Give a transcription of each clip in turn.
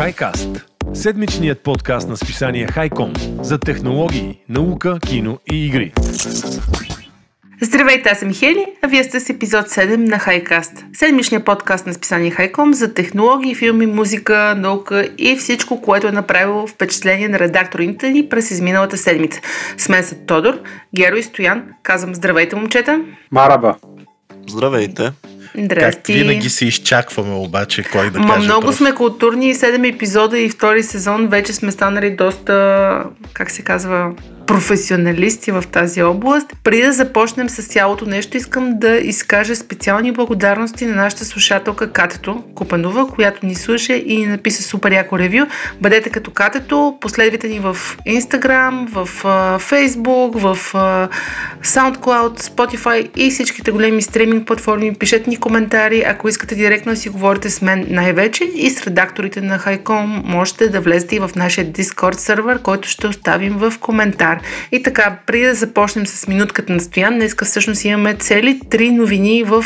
Хайкаст – седмичният подкаст на списание Хайком за технологии, наука, кино и игри. Здравейте, аз съм Хели, а вие сте с епизод 7 на Хайкаст. Седмичният подкаст на списание Хайком за технологии, филми, музика, наука и всичко, което е направило впечатление на редакторите ни през изминалата седмица. С мен са Тодор, Геро и Стоян. Казвам здравейте, момчета. Мараба. Здравейте. Здрасти. Как винаги се изчакваме обаче кой да Ма каже много пръв. сме културни, 7 епизода и втори сезон вече сме станали доста, как се казва, професионалисти в тази област. Преди да започнем с цялото нещо, искам да изкажа специални благодарности на нашата слушателка Катето Купанова, която ни слуша и ни написа супер яко ревю. Бъдете като Катето, последвайте ни в Instagram, в Facebook, в SoundCloud, Spotify и всичките големи стриминг платформи. Пишете ни коментари, ако искате директно да си говорите с мен най-вече и с редакторите на Хайком, можете да влезете и в нашия Discord сервер, който ще оставим в коментар. И така, преди да започнем с минутката на Стоян, днеска всъщност имаме цели три новини в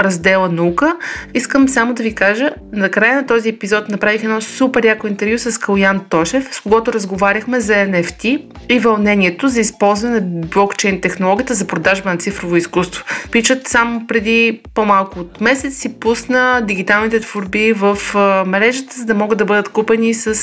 раздела наука. Искам само да ви кажа, на края на този епизод направих едно супер яко интервю с Калян Тошев, с когото разговаряхме за NFT и вълнението за използване на блокчейн технологията за продажба на цифрово изкуство. Пичат само преди по-малко от месец си пусна дигиталните творби в мрежата, за да могат да бъдат купени с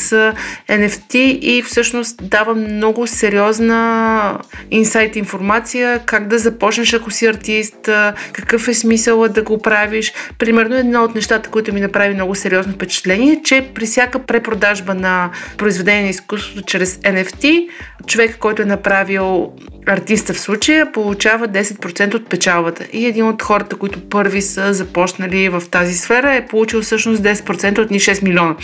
NFT и всъщност дава много сериозна инсайт информация, как да започнеш ако си артист, какъв е смисъла да го правиш. Примерно едно от нещата, които ми направи много сериозно впечатление, е, че при всяка препродажба на произведение на изкуството чрез NFT, човек, който е направил артиста в случая, получава 10% от печалбата. И един от хората, които първи са започнали в тази сфера, е получил всъщност 10% от ни 6 милиона.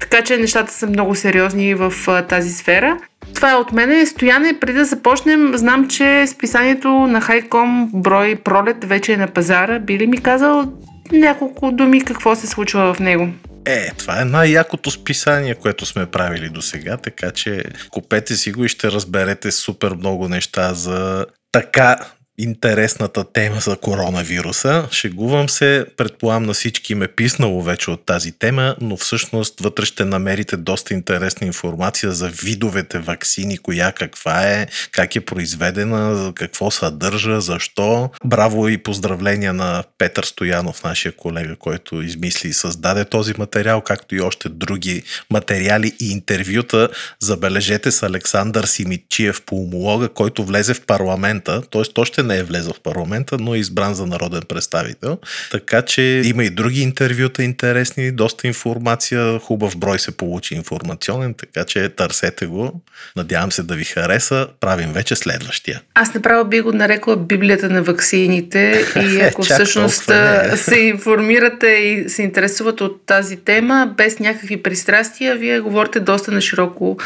Така че нещата са много сериозни в тази сфера. Това е от мене. Стояне, преди да започнем, знам, че списанието на Хайком брой пролет вече е на пазара. Би ли ми казал няколко думи какво се случва в него? Е, това е най-якото списание, което сме правили до сега, така че купете си го и ще разберете супер много неща за така интересната тема за коронавируса. Шегувам се, предполагам на всички им е писнало вече от тази тема, но всъщност вътре ще намерите доста интересна информация за видовете вакцини, коя каква е, как е произведена, какво съдържа, защо. Браво и поздравления на Петър Стоянов, нашия колега, който измисли и създаде този материал, както и още други материали и интервюта. Забележете с Александър Симитчиев, пулмолога, който влезе в парламента, т.е. то ще не е влезъл в парламента, но е избран за народен представител. Така че има и други интервюта интересни, доста информация, хубав брой се получи информационен, така че търсете го. Надявам се да ви хареса. Правим вече следващия. Аз направо би го нарекла Библията на ваксините и ако Чак всъщност е. се информирате и се интересувате от тази тема, без някакви пристрастия, вие говорите доста на широко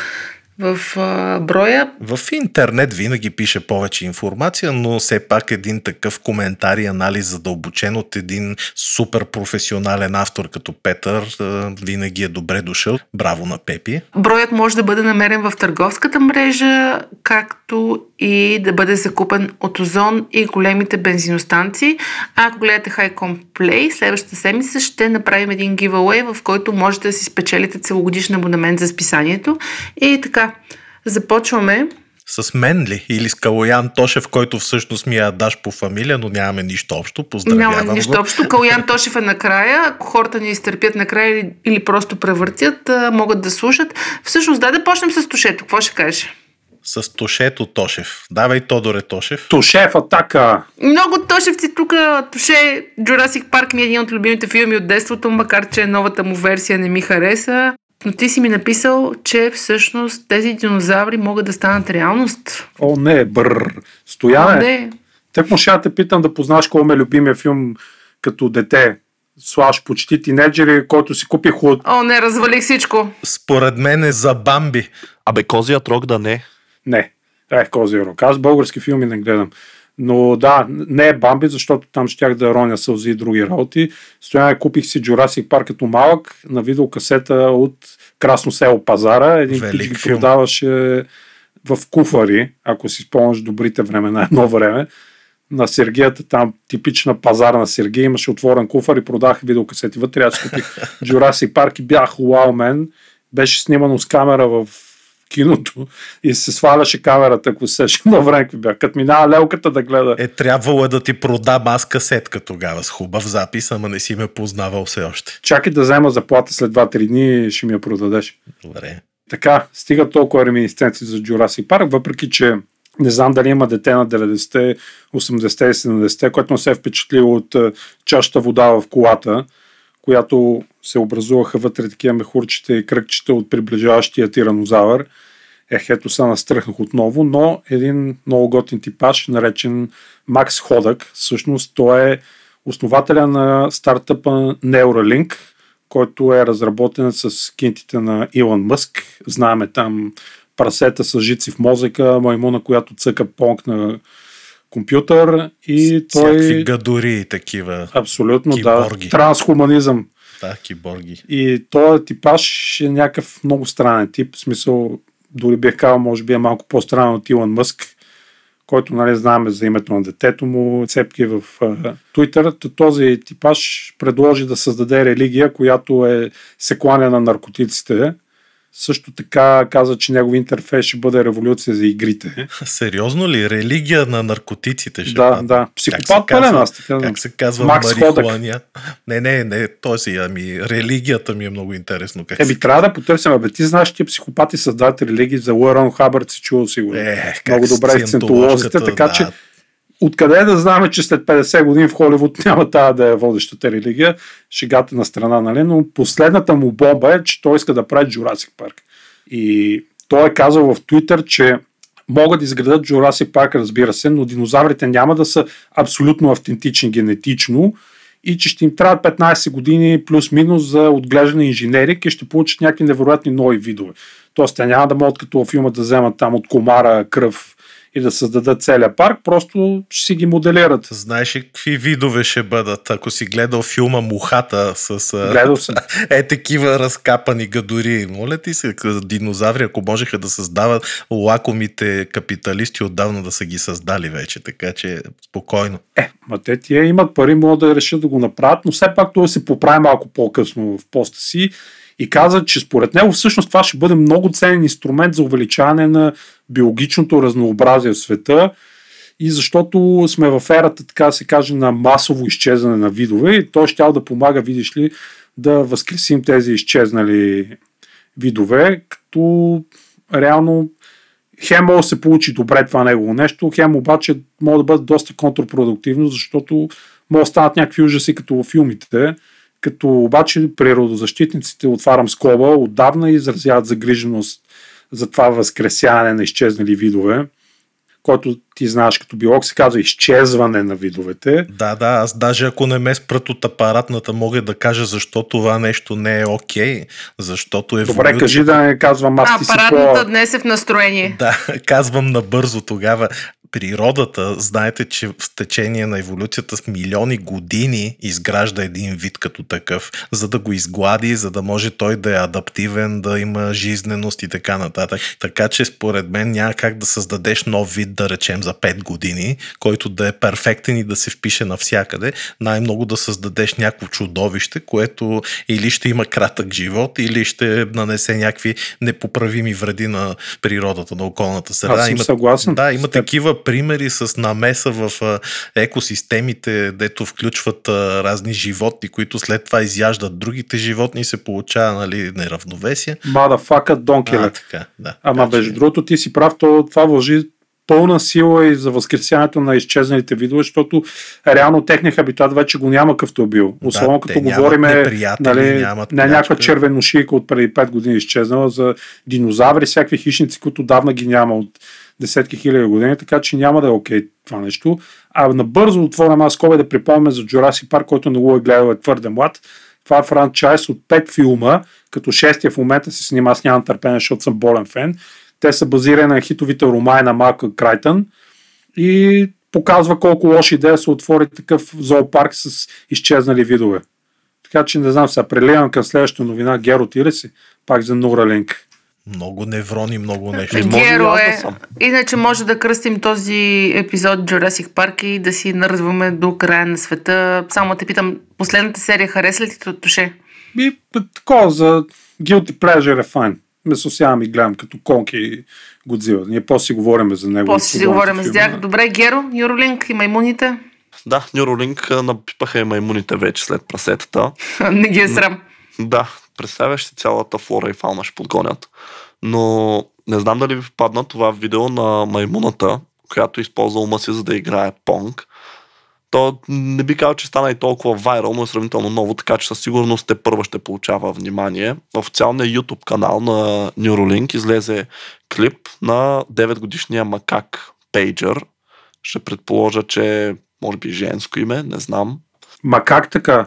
в а, броя. В интернет винаги пише повече информация, но все пак един такъв коментар и анализ задълбочен от един супер професионален автор като Петър е, винаги е добре дошъл. Браво на Пепи. Броят може да бъде намерен в търговската мрежа, както и да бъде закупен от Озон и големите бензиностанции. А ако гледате Highcom Play, следващата седмица ще направим един giveaway, в който можете да си спечелите целогодишен абонамент за списанието. И така, започваме. С мен ли? Или с Калоян Тошев, който всъщност ми я даш по фамилия, но нямаме нищо общо. Поздравявам Няма нищо го. общо. Калян Тошев е накрая. Ако хората ни изтърпят накрая или, или просто превъртят, могат да слушат. Всъщност, да, да почнем с тушето. Какво ще кажеш? С Тошето Тошев. Давай Тодоре Тошев. Тушев атака. Много тошевци тук. Туше Jurassic Парк ми е един от любимите филми от детството, макар че новата му версия не ми хареса. Но ти си ми написал, че всъщност тези динозаври могат да станат реалност. О, не, бър. А, Стояне. не. Тък му ще те питам да познаш кой ме любимия филм като дете. Слаш почти тинейджери, който си купих от... О, не, развалих всичко. Според мен е за Бамби. Абе, козият рок да не. Не. Ех, кози рок. Аз български филми не гледам. Но да, не е Бамби, защото там щях да роня сълзи и други работи. Стояне купих си Jurassic Парк като малък на видеокасета от Красно село Пазара. Един пич ги продаваше в куфари, ако си спомняш добрите времена едно време. на Сергията, там типична пазарна Сергия, имаше отворен куфар и продах видеокасети вътре. Аз купих Jurassic Парк и бях уау мен. Беше снимано с камера в киното и се сваляше камерата, ако се на време бях. Като минава лелката да гледа. Е, трябвало е да ти продам аз касетка тогава с хубав запис, ама не си ме познавал все още. Чакай да взема заплата след 2-3 дни, ще ми я продадеш. Добре. Така, стига толкова реминисценции за Jurassic Парк, въпреки че не знам дали има дете на 90-те, 80-те и 70-те, което не се е впечатлило от чашата вода в колата, която се образуваха вътре такива мехурчета и кръгчета от приближаващия тиранозавър. Ех, ето са настръхнах отново, но един много готин типаж, наречен Макс Ходък. Всъщност той е основателя на стартъпа Neuralink, който е разработен с кинтите на Илон Мъск. Знаеме там прасета с жици в мозъка, маймуна, която цъка понк на компютър и С- той... Всякакви гадори и такива. Абсолютно, Киборги. да. Трансхуманизъм. Да, киборги. И този типаж е някакъв много странен тип. В смисъл, дори бих казал, може би е малко по-странен от Илон Мъск, който, нали, знаем за името на детето му, цепки в uh, Twitter. Този типаж предложи да създаде религия, която е се кланя на наркотиците. Също така каза, че негов интерфейс ще бъде революция за игрите. Сериозно ли? Религия на наркотиците ще да, падне? да. Психопат пълен аз така. Как се казва Макс марихуаня? Не, не, не, той си, ами религията ми е много интересно. Как Еби, трябва да потърсим. Абе, ти знаеш, тия психопати създават религии за Уорън Хабърт си чувал сигурно. Е, много с добре сцентолозите, сциентоложката, така да. че откъде да знаме, че след 50 години в Холивуд няма тази да е водещата религия, шегата на страна, нали? Но последната му бомба е, че той иска да прави Jurassic Парк. И той е казал в Twitter, че могат да изградат Jurassic Парк, разбира се, но динозаврите няма да са абсолютно автентични генетично и че ще им трябват 15 години плюс-минус за отглеждане инженерик и ще получат някакви невероятни нови видове. Тоест, те няма да могат като във филма да вземат там от комара кръв и да създадат целия парк, просто ще си ги моделират. Знаеш ли какви видове ще бъдат, ако си гледал филма Мухата с а, Гледал съм. е такива разкапани гадори. Моля ти се, динозаври, ако можеха да създават лакомите капиталисти, отдавна да са ги създали вече, така че спокойно. Е, ма те тия имат пари, могат да решат да го направят, но все пак той се поправи малко по-късно в поста си и каза, че според него всъщност това ще бъде много ценен инструмент за увеличаване на биологичното разнообразие в света и защото сме в ерата, така се каже, на масово изчезване на видове и той ще да помага, видиш ли, да възкресим тези изчезнали видове, като реално хем може да се получи добре това негово нещо, хем обаче може да бъде доста контрпродуктивно, защото може да станат някакви ужаси като във филмите, като обаче природозащитниците, отварям скоба, отдавна изразяват загриженост за това възкресяване на изчезнали видове, който ти знаеш като биолог се казва изчезване на видовете. Да, да, аз даже ако не ме спрат от апаратната, мога да кажа защо това нещо не е окей, защото е Добре, кажи да не казвам аз ти си Апаратната по... днес е в настроение. Да, казвам набързо тогава. Природата, знаете, че в течение на еволюцията с милиони години изгражда един вид като такъв, за да го изглади, за да може той да е адаптивен, да има жизненост и така нататък. Така че според мен няма как да създадеш нов вид, да речем, за 5 години, който да е перфектен и да се впише навсякъде. Най-много да създадеш някакво чудовище, което или ще има кратък живот, или ще нанесе някакви непоправими вреди на природата, на околната среда. Аз съм има, съгласен Да, има такива примери с намеса в екосистемите, дето включват разни животни, които след това изяждат другите животни и се получава нали, неравновесие. Motherfucker, don't kill А, it. така, да. Ама че- между другото ти си прав, то, това вължи пълна сила и за възкресяването на изчезналите видове, защото реално техния хабитат вече го няма какъвто е бил. Особено те като говорим нали, не някаква червеношийка от преди 5 години изчезнала за динозаври, всякакви хищници, които давна ги няма от десетки хиляди години, така че няма да е окей това нещо. А набързо отворям аз скоба да припомня за Jurassic Парк, който не го е гледал е твърде млад. Това е франчайз от 5 филма, като шестия в момента се снима, аз нямам търпение, защото съм болен фен. Те са базирани на хитовите романи на Малка Крайтън и показва колко лоша идея се отвори такъв зоопарк с изчезнали видове. Така че не знам сега, преливам към следващата новина. Геро, ти ли си? Пак за Neuralink. Много неврони, много нещо. Еми, може и Геро аз да е. съм. Иначе може да кръстим този епизод Jurassic Park и да си наръзваме до края на света. Само те питам, последната серия хареса ли ти Тоше? И е, такова за Guilty Pleasure е файн. Ме сосявам и гледам като конки и Годзила. Ние после си говорим за него. После си говорим с тях. Добре, Геро, Юролинк и маймуните. Да, а, напипаха и маймуните вече след прасетата. Не ги е срам. Да, представяш си цялата флора и фауна ще подгонят. Но не знам дали ви попадна това видео на маймуната, която използва ума си за да играе понг. То не би казал, че стана и толкова вайрал, но е сравнително ново, така че със сигурност те първа ще получава внимание. В официалния YouTube канал на Neuralink излезе клип на 9 годишния макак Пейджер. Ще предположа, че може би женско име, не знам. Ма как така?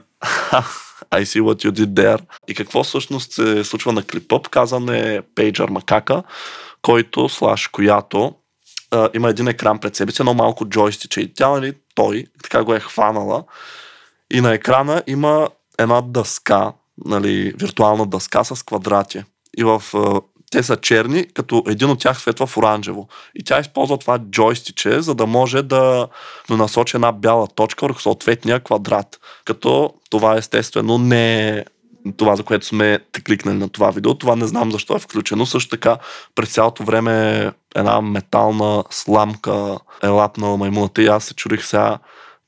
I see what you did there. И какво всъщност се случва на клипа? Показан е пейджър макака, който, слаш, която а, има един екран пред себе си, едно малко джойстиче и тя, нали, той така го е хванала и на екрана има една дъска, нали, виртуална дъска с квадрати. И в те са черни, като един от тях светва в оранжево. И тя използва това джойстиче, за да може да, насочи една бяла точка върху съответния квадрат. Като това естествено не е това, за което сме те кликнали на това видео. Това не знам защо е включено. Също така през цялото време една метална сламка е лапнала маймуната и аз се чудих сега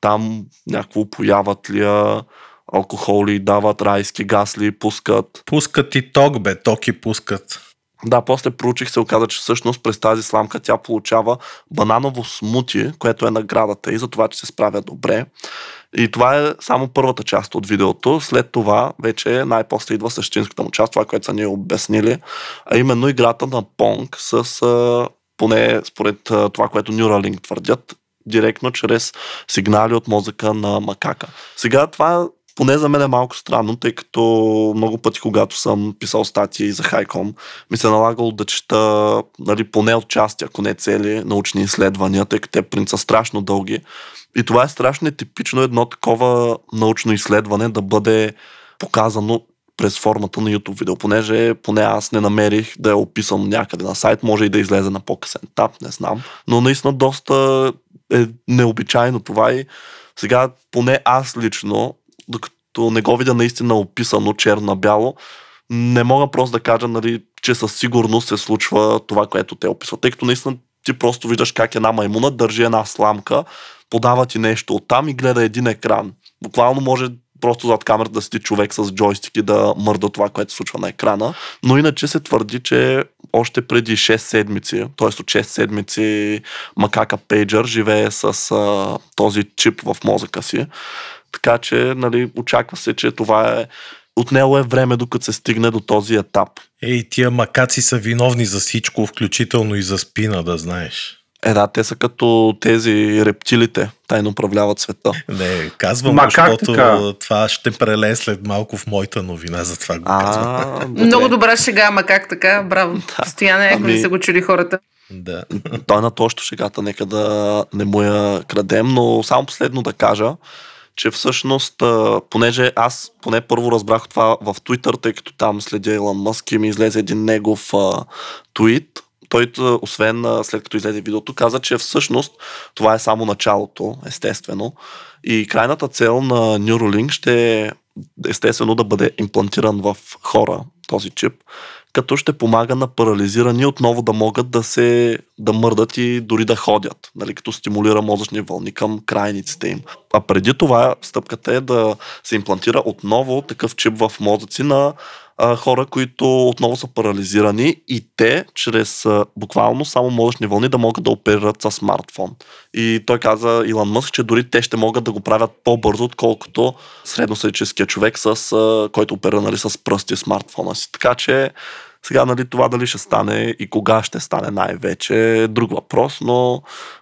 там някакво появат ли я, алкохоли, дават райски газ ли, пускат. Пускат и ток, бе, токи пускат. Да, после проучих се оказа, че всъщност през тази сламка тя получава бананово смути, което е наградата и за това, че се справя добре. И това е само първата част от видеото. След това вече най-после идва същинската му част, това, което са ни обяснили, а именно играта на Понг с, поне според това, което Neuralink твърдят, директно чрез сигнали от мозъка на макака. Сега това поне за мен е малко странно, тъй като много пъти, когато съм писал статии за Хайком, ми се е налагало да чета нали, поне от части, ако не цели научни изследвания, тъй като те принцип са страшно дълги. И това е страшно нетипично едно такова научно изследване да бъде показано през формата на YouTube видео, понеже поне аз не намерих да е описан някъде на сайт, може и да излезе на по-късен етап, не знам. Но наистина доста е необичайно това и сега поне аз лично, докато не го видя наистина описано черно-бяло, не мога просто да кажа, нали, че със сигурност се случва това, което те описват. Тъй като наистина ти просто виждаш как една маймуна държи една сламка, подава ти нещо оттам и гледа един екран. Буквално може просто зад камерата да седи човек с джойстик и да мърда това, което случва на екрана. Но иначе се твърди, че още преди 6 седмици, т.е. от 6 седмици макака Пейджър живее с а, този чип в мозъка си. Така че, нали, очаква се, че това е отнело е време, докато се стигне до този етап. Ей, тия макаци са виновни за всичко, включително и за спина, да знаеш. Е, да, те са като тези рептилите, тайно управляват света. Не, казвам, Ма защото така? това ще прелее след малко в моята новина, затова го казвам. Много добра шега, ама как така? Браво. Стояне, ако Ами- не са го чули хората. Да. Той на точно шегата, нека да не му я крадем, но само последно да кажа, че всъщност, понеже аз поне първо разбрах това в Twitter, тъй като там следя Илон Мъск и ми излезе един негов а, твит, той, освен след като излезе видеото, каза, че всъщност това е само началото, естествено. И крайната цел на Neuralink ще е естествено да бъде имплантиран в хора, този чип, като ще помага на парализирани отново да могат да се да мърдат и дори да ходят, нали, като стимулира мозъчни вълни към крайниците им. А преди това стъпката е да се имплантира отново такъв чип в мозъци на а, хора, които отново са парализирани и те, чрез а, буквално само мозъчни вълни, да могат да оперират с смартфон. И той каза, Илон Мъск, че дори те ще могат да го правят по-бързо, отколкото средностатическия човек, с, а, който оперира нали, с пръсти смартфона си. Така че сега нали, това дали ще стане и кога ще стане най-вече е друг въпрос, но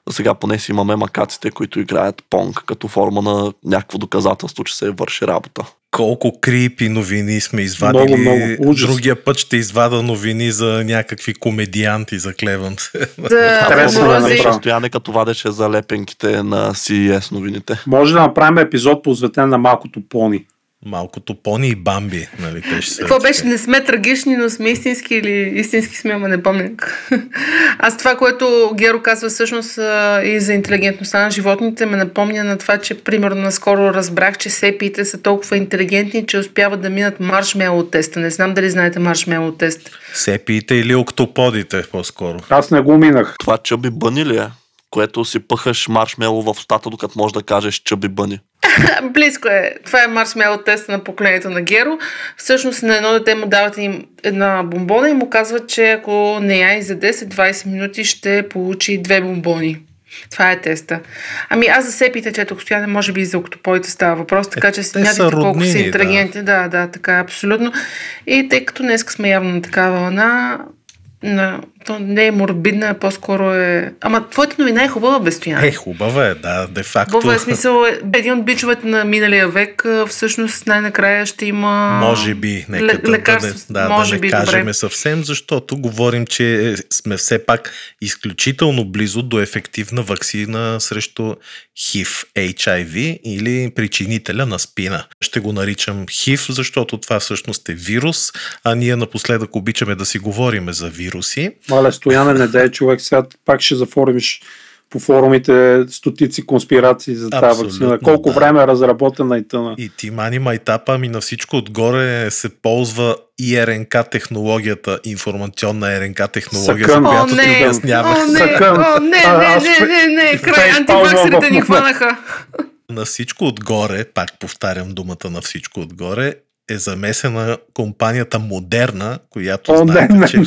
сега поне си имаме макаците, които играят понг като форма на някакво доказателство, че се върши работа. Колко крипи новини сме извадили. Много, много. Ужас. Другия път ще извада новини за някакви комедианти, заклевам се. Да, Интересно да омрози. направя. Състояние като вадеше за лепенките на CES новините. Може да направим епизод посветен на малкото пони. Малкото пони и бамби, нали? Те ще са Какво беше? Не сме трагични, но сме истински или истински сме, ама не помня. Аз това, което Геро казва всъщност и за интелигентността на животните, ме напомня на това, че примерно наскоро разбрах, че сепиите са толкова интелигентни, че успяват да минат маршмело теста. Не знам дали знаете маршмело тест. Сепиите или октоподите по-скоро. Аз не го минах. Това чъби бъни ли е? Което си пъхаш маршмело в устата, докато можеш да кажеш чъби бъни. Близко е. Това е маршмело теста на поколението на Геро. Всъщност на едно дете му дават им една бомбона и му казват, че ако не я за 10-20 минути ще получи две бомбони. Това е теста. Ами аз за сепите четох постоянно, може би и за октопоите става въпрос, така че Е, те смятайте са колко са роднини, да. интелигентни. Да. да, така е абсолютно. И тъй като днес сме явно на такава вълна, на, то не е морбидна, по-скоро е... Ама твоята новина е хубава, без Е, хубава е, да, де факто. Хубава е смисъл, е, един от бичовете на миналия век, всъщност най-накрая ще има Може би, нека ле- да, лекарство. да, да, може да не би, кажем добре. съвсем, защото говорим, че сме все пак изключително близо до ефективна вакцина срещу HIV, HIV или причинителя на спина. Ще го наричам HIV, защото това всъщност е вирус, а ние напоследък обичаме да си говориме за вируси. Мале, Стояне, не дай човек, сега пак ще заформиш по форумите стотици конспирации за тази вакцина. Колко да. време е разработена и тъна. И ти мани майтапа, ами на всичко отгоре се ползва и РНК технологията, информационна РНК технология, Съкън. за О, която ти не, обяснявах. о, не, Съкън. о, не, не, не, не, не, край, антиваксерите ни хванаха. На всичко отгоре, пак повтарям думата на всичко отгоре, е замесена компанията Модерна, която О, знаете, че,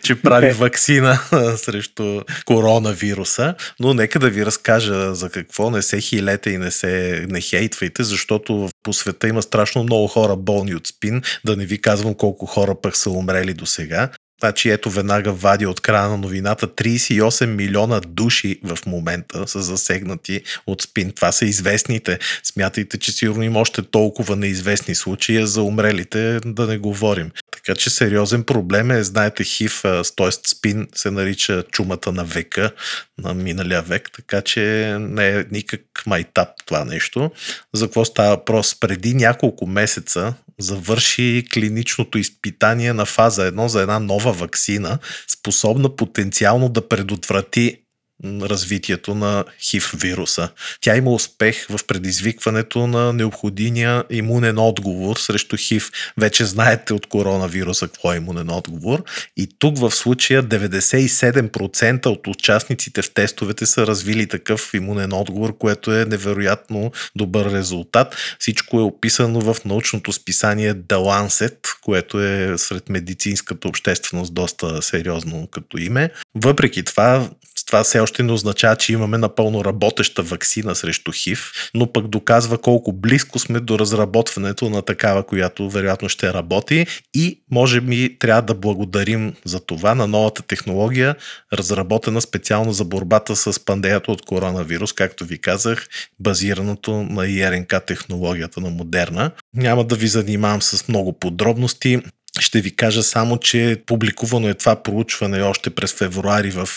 че прави Не. вакцина срещу коронавируса. Но нека да ви разкажа за какво не се хилете и не се не хейтвайте, защото по света има страшно много хора болни от спин, да не ви казвам колко хора пък са умрели до сега. Значи ето веднага вади от края на новината 38 милиона души в момента са засегнати от спин. Това са известните. Смятайте, че сигурно има още толкова неизвестни случаи, за умрелите да не говорим. Така че сериозен проблем е, знаете, хив, т.е. спин се нарича чумата на века, на миналия век, така че не е никак майтап това нещо. За какво става въпрос? Преди няколко месеца завърши клиничното изпитание на фаза 1 за една нова вакцина, способна потенциално да предотврати развитието на хив вируса. Тя има успех в предизвикването на необходимия имунен отговор срещу хив. Вече знаете от коронавируса какво е имунен отговор. И тук в случая 97% от участниците в тестовете са развили такъв имунен отговор, което е невероятно добър резултат. Всичко е описано в научното списание The Lancet, което е сред медицинската общественост доста сериозно като име. Въпреки това, това все още не означава, че имаме напълно работеща вакцина срещу ХИВ, но пък доказва колко близко сме до разработването на такава, която вероятно ще работи и може би трябва да благодарим за това на новата технология, разработена специално за борбата с пандемията от коронавирус, както ви казах, базираното на ИРНК технологията на Модерна. Няма да ви занимавам с много подробности. Ще ви кажа само, че публикувано е това проучване още през февруари в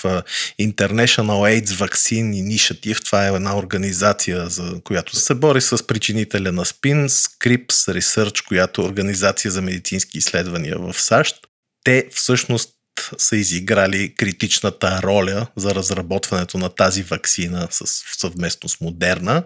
International AIDS Vaccine Initiative. Това е една организация, за която се бори с причинителя на спин, Scripps Research, която е организация за медицински изследвания в САЩ. Те всъщност са изиграли критичната роля за разработването на тази вакцина съвместно с Модерна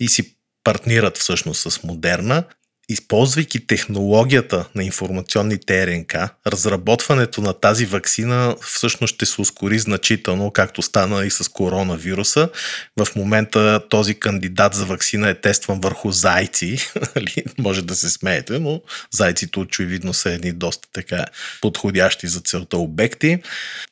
и си партнират всъщност с Модерна. Използвайки технологията на информационните РНК, разработването на тази вакцина всъщност ще се ускори значително, както стана и с коронавируса. В момента този кандидат за вакцина е тестван върху зайци. нали? Може да се смеете, но зайците очевидно са едни доста така подходящи за целта обекти.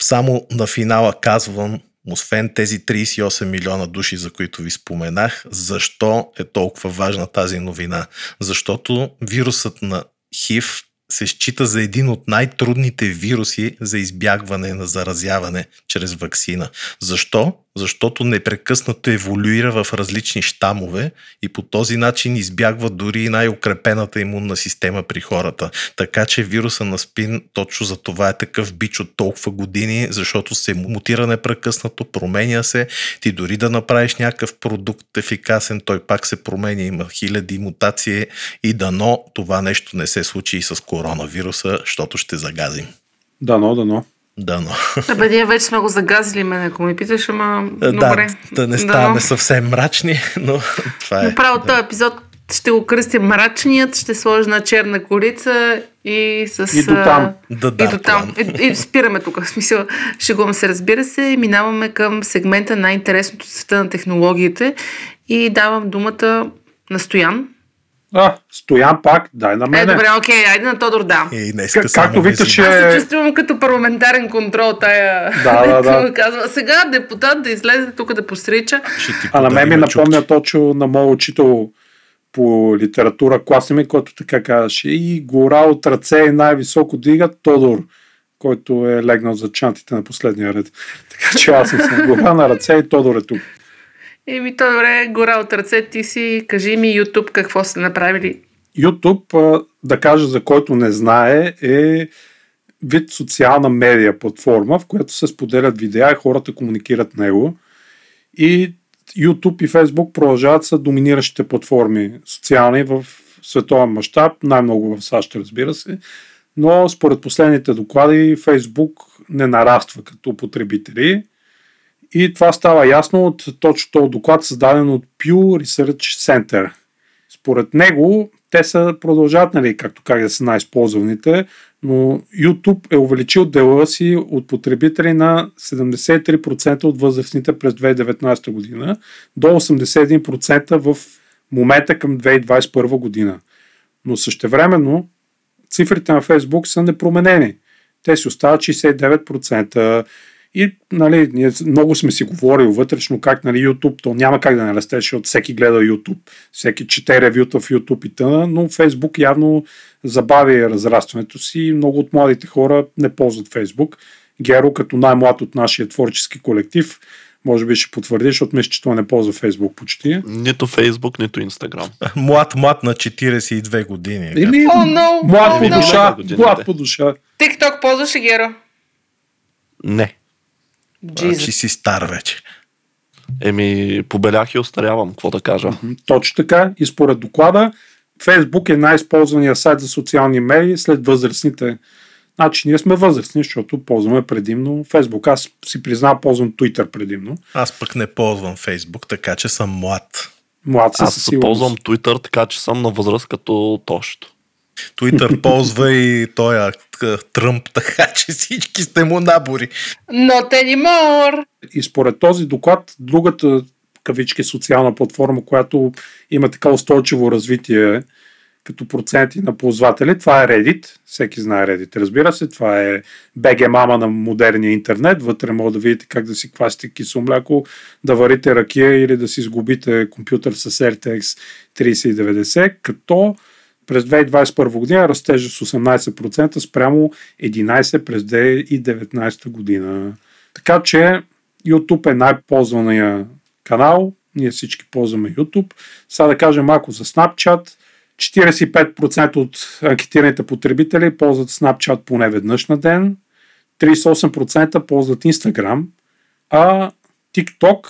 Само на финала казвам, освен тези 38 милиона души, за които ви споменах, защо е толкова важна тази новина? Защото вирусът на ХИВ се счита за един от най-трудните вируси за избягване на заразяване чрез вакцина. Защо? Защото непрекъснато еволюира в различни щамове и по този начин избягва дори най-укрепената имунна система при хората. Така че вируса на спин точно за това е такъв бич от толкова години, защото се мутира непрекъснато, променя се. Ти дори да направиш някакъв продукт ефикасен, той пак се променя, има хиляди мутации и дано това нещо не се случи и с коронавируса, защото ще загазим. Дано, дано. Дано. Абе, ние вече сме го загазили, мен, ако ми питаш, ама Да, добре. да не ставаме съвсем мрачни, но това е. Направо този епизод ще го кръстя мрачният, ще сложа на черна корица и с... И до там. Да, И до там. И, и спираме тук. В смисъл, шегувам се, разбира се. и Минаваме към сегмента най-интересното света на технологиите и давам думата на Стоян. А, Стоян пак, дай на Е, мене. добре, окей, айде на Тодор, да. И днес Как- както викаше- Аз се чувствам като парламентарен контрол, тая... Да, да, да. Казва, сега депутат да излезе тук да посрича. А на мен ми напомня точно на моят учител по литература класа ми, който така казваше и гора от ръце и най-високо дига Тодор, който е легнал за чантите на последния ред. Така че аз съм с гора на ръце и Тодор е тук. И ми то добре, гора от ръце, ти си, кажи ми YouTube какво сте направили. YouTube, да кажа за който не знае, е вид социална медия платформа, в която се споделят видеа и хората комуникират него. И YouTube и Facebook продължават са доминиращите платформи социални в световен мащаб, най-много в САЩ, разбира се. Но според последните доклади Facebook не нараства като потребители. И това става ясно от точно този доклад, създаден от Pew Research Center. Според него, те са продължават, нали, както как да са най-използваните, но YouTube е увеличил дела си от потребители на 73% от възрастните през 2019 година до 81% в момента към 2021 година. Но същевременно цифрите на Facebook са непроменени. Те си остават 69%. И нали, ние много сме си говорили вътрешно как нали, YouTube, то няма как да не расте, защото всеки гледа YouTube, всеки чете ревюта в YouTube и тъна, но Facebook явно забави разрастването си и много от младите хора не ползват Facebook. Геро, като най-млад от нашия творчески колектив, може би ще потвърди, защото мисля, че той не ползва Facebook почти. Нито Фейсбук, нито Инстаграм. Млад, млад на 42 години. Или О, no, млад oh, по no. душа, млад по душа. TikTok ползваш ли, Геро? Не. Значи си стар вече. Еми, побелях и остарявам, какво да кажа. Точно така. И според доклада, Фейсбук е най-използвания сайт за социални медии след възрастните. Значи ние сме възрастни, защото ползваме предимно Фейсбук. Аз си признавам, ползвам Twitter предимно. Аз пък не ползвам Фейсбук, така че съм млад. Млад съм Аз ползвам Twitter, така че съм на възраст като Тошто. Твитър ползва и той Тръмп, така че всички сте му набори. Not anymore! И според този доклад, другата кавички социална платформа, която има така устойчиво развитие като проценти на ползватели, това е Reddit. Всеки знае Reddit, разбира се. Това е БГ мама на модерния интернет. Вътре може да видите как да си квасите кисело мляко, да варите ракия или да си сгубите компютър с RTX 3090, като през 2021 година растежа с 18% спрямо 11% през 2019 година. Така че YouTube е най-ползвания канал. Ние всички ползваме YouTube. Сега да кажем малко за Snapchat. 45% от анкетираните потребители ползват Snapchat поне веднъж на ден. 38% ползват Instagram. А TikTok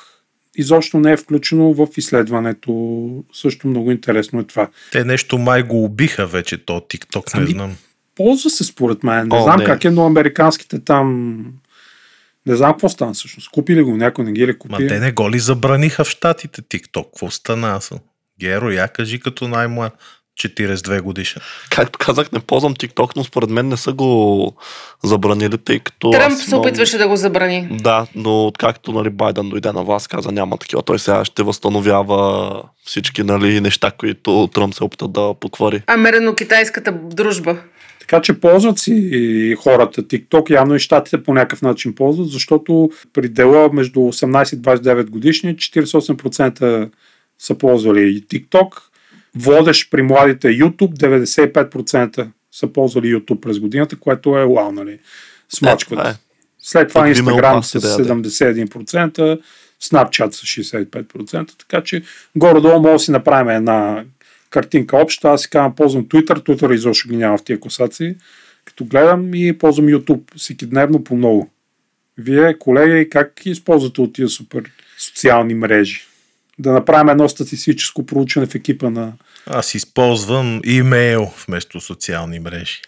изобщо не е включено в изследването. Също много интересно е това. Те нещо май го убиха вече, то TikTok, не Ами, знам. Ползва се според мен. Не О, знам не. как е, но американските там... Не знам какво стана всъщност. Купили го, някой не ги ли купи? Ма те не го ли забраниха в щатите TikTok? Какво стана? Геро, я кажи като най-млад. 42 годишен. Както казах, не ползвам TikTok, но според мен не са го забранили, тъй като... Тръмп се много- опитваше да го забрани. Да, но откакто нали, Байден дойде на власт, каза няма такива. Той сега ще възстановява всички нали, неща, които Тръмп се опита да поквари. Амерено-китайската дружба. Така че ползват си и хората TikTok, явно и щатите по някакъв начин ползват, защото при дела между 18 и 29 годишни 48% са ползвали и TikTok, водещ при младите YouTube 95% са ползвали YouTube през годината, което е вау, нали? Смачкват. Е, това е. След това От Instagram с идеята. 71%, Snapchat с 65%, така че горе-долу може да си направим една картинка обща. Аз си казвам, ползвам Twitter, Twitter изобщо ги няма в тия класации. Като гледам и ползвам YouTube всеки дневно по много. Вие, колеги, как използвате от тия супер социални мрежи? Да направим едно статистическо проучване в екипа на... Аз използвам имейл вместо социални мрежи.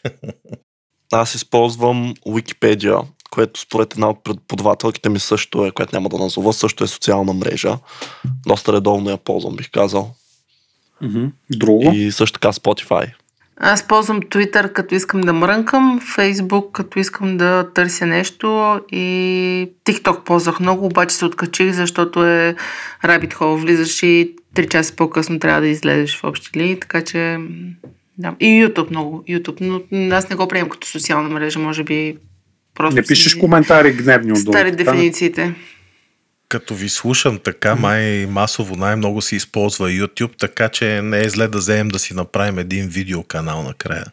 Аз използвам Wikipedia, което според една от преподавателките ми също е, която няма да назова, също е социална мрежа. Доста редовно я ползвам, бих казал. Друго. И също така Spotify. Аз ползвам Twitter, като искам да мрънкам, Facebook, като искам да търся нещо и TikTok ползвах много, обаче се откачих, защото е rabbit hole. Влизаш и 3 часа по-късно трябва да излезеш в общи линии, така че да. И YouTube много. YouTube, но аз не го приемам като социална мрежа, може би просто Не пишеш коментари гневни отдолу. Стари дефинициите. Като ви слушам така, май масово най-много се използва YouTube, така че не е зле да вземем да си направим един видеоканал накрая.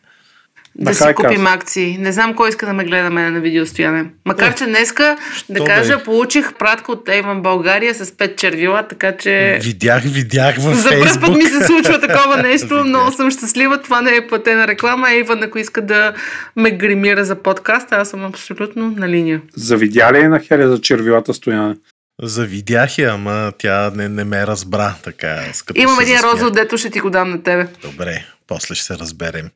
Да На си хай купим акции. Не знам кой иска да ме гледа мене на видеостояне. Макар, че днеска, да бе? кажа, получих пратка от Avon България с 5 червила, така че... Видях, видях във За първ път ми се случва такова нещо, много съм щастлива. Това не е платена реклама. Ейван, ако иска да ме гримира за подкаст, аз съм абсолютно на линия. Завидя ли е на Хеля за червилата стояне? Завидях я, ама тя не, не ме разбра така. Имам един розов, дето ще ти го дам на тебе. Добре, после ще се разберем.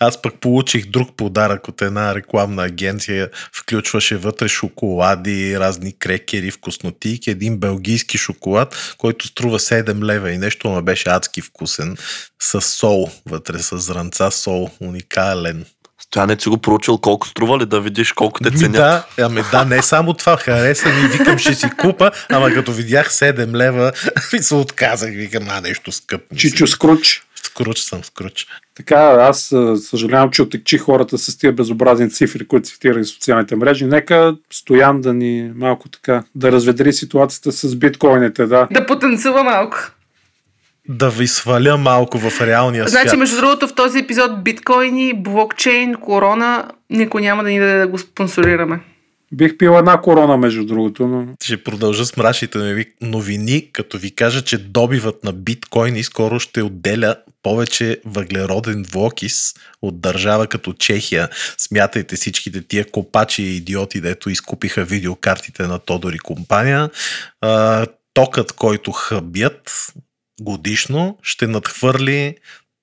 Аз пък получих друг подарък от една рекламна агенция. Включваше вътре шоколади, разни крекери, вкуснотийки, един белгийски шоколад, който струва 7 лева и нещо ме беше адски вкусен. С сол вътре, с зранца сол. Уникален. Стояне си го проучил колко струва ли да видиш колко те ценят. да, ами да, не само това хареса ми, викам ще си купа, ама като видях 7 лева, ми се отказах, викам, а нещо скъп. ми се. Чичо Скруч. Скруч съм, скруч. Така, аз съжалявам, че отекчи хората с тия безобразни цифри, които цитирах в социалните мрежи. Нека Стоян да ни малко така, да разведри ситуацията с биткоините, да. Да потанцува малко. Да ви сваля малко в реалния свят. Значи, между другото, в този епизод биткоини, блокчейн, корона, никой няма да ни даде да го спонсорираме. Бих пил една корона, между другото, но Ще продължа с мрачните нови- новини, като ви кажа, че добивът на биткоини скоро ще отделя повече въглероден двуокис от държава като Чехия. Смятайте всичките тия копачи и идиоти, дето изкупиха видеокартите на Тодори компания. А, токът, който хъбят годишно, ще надхвърли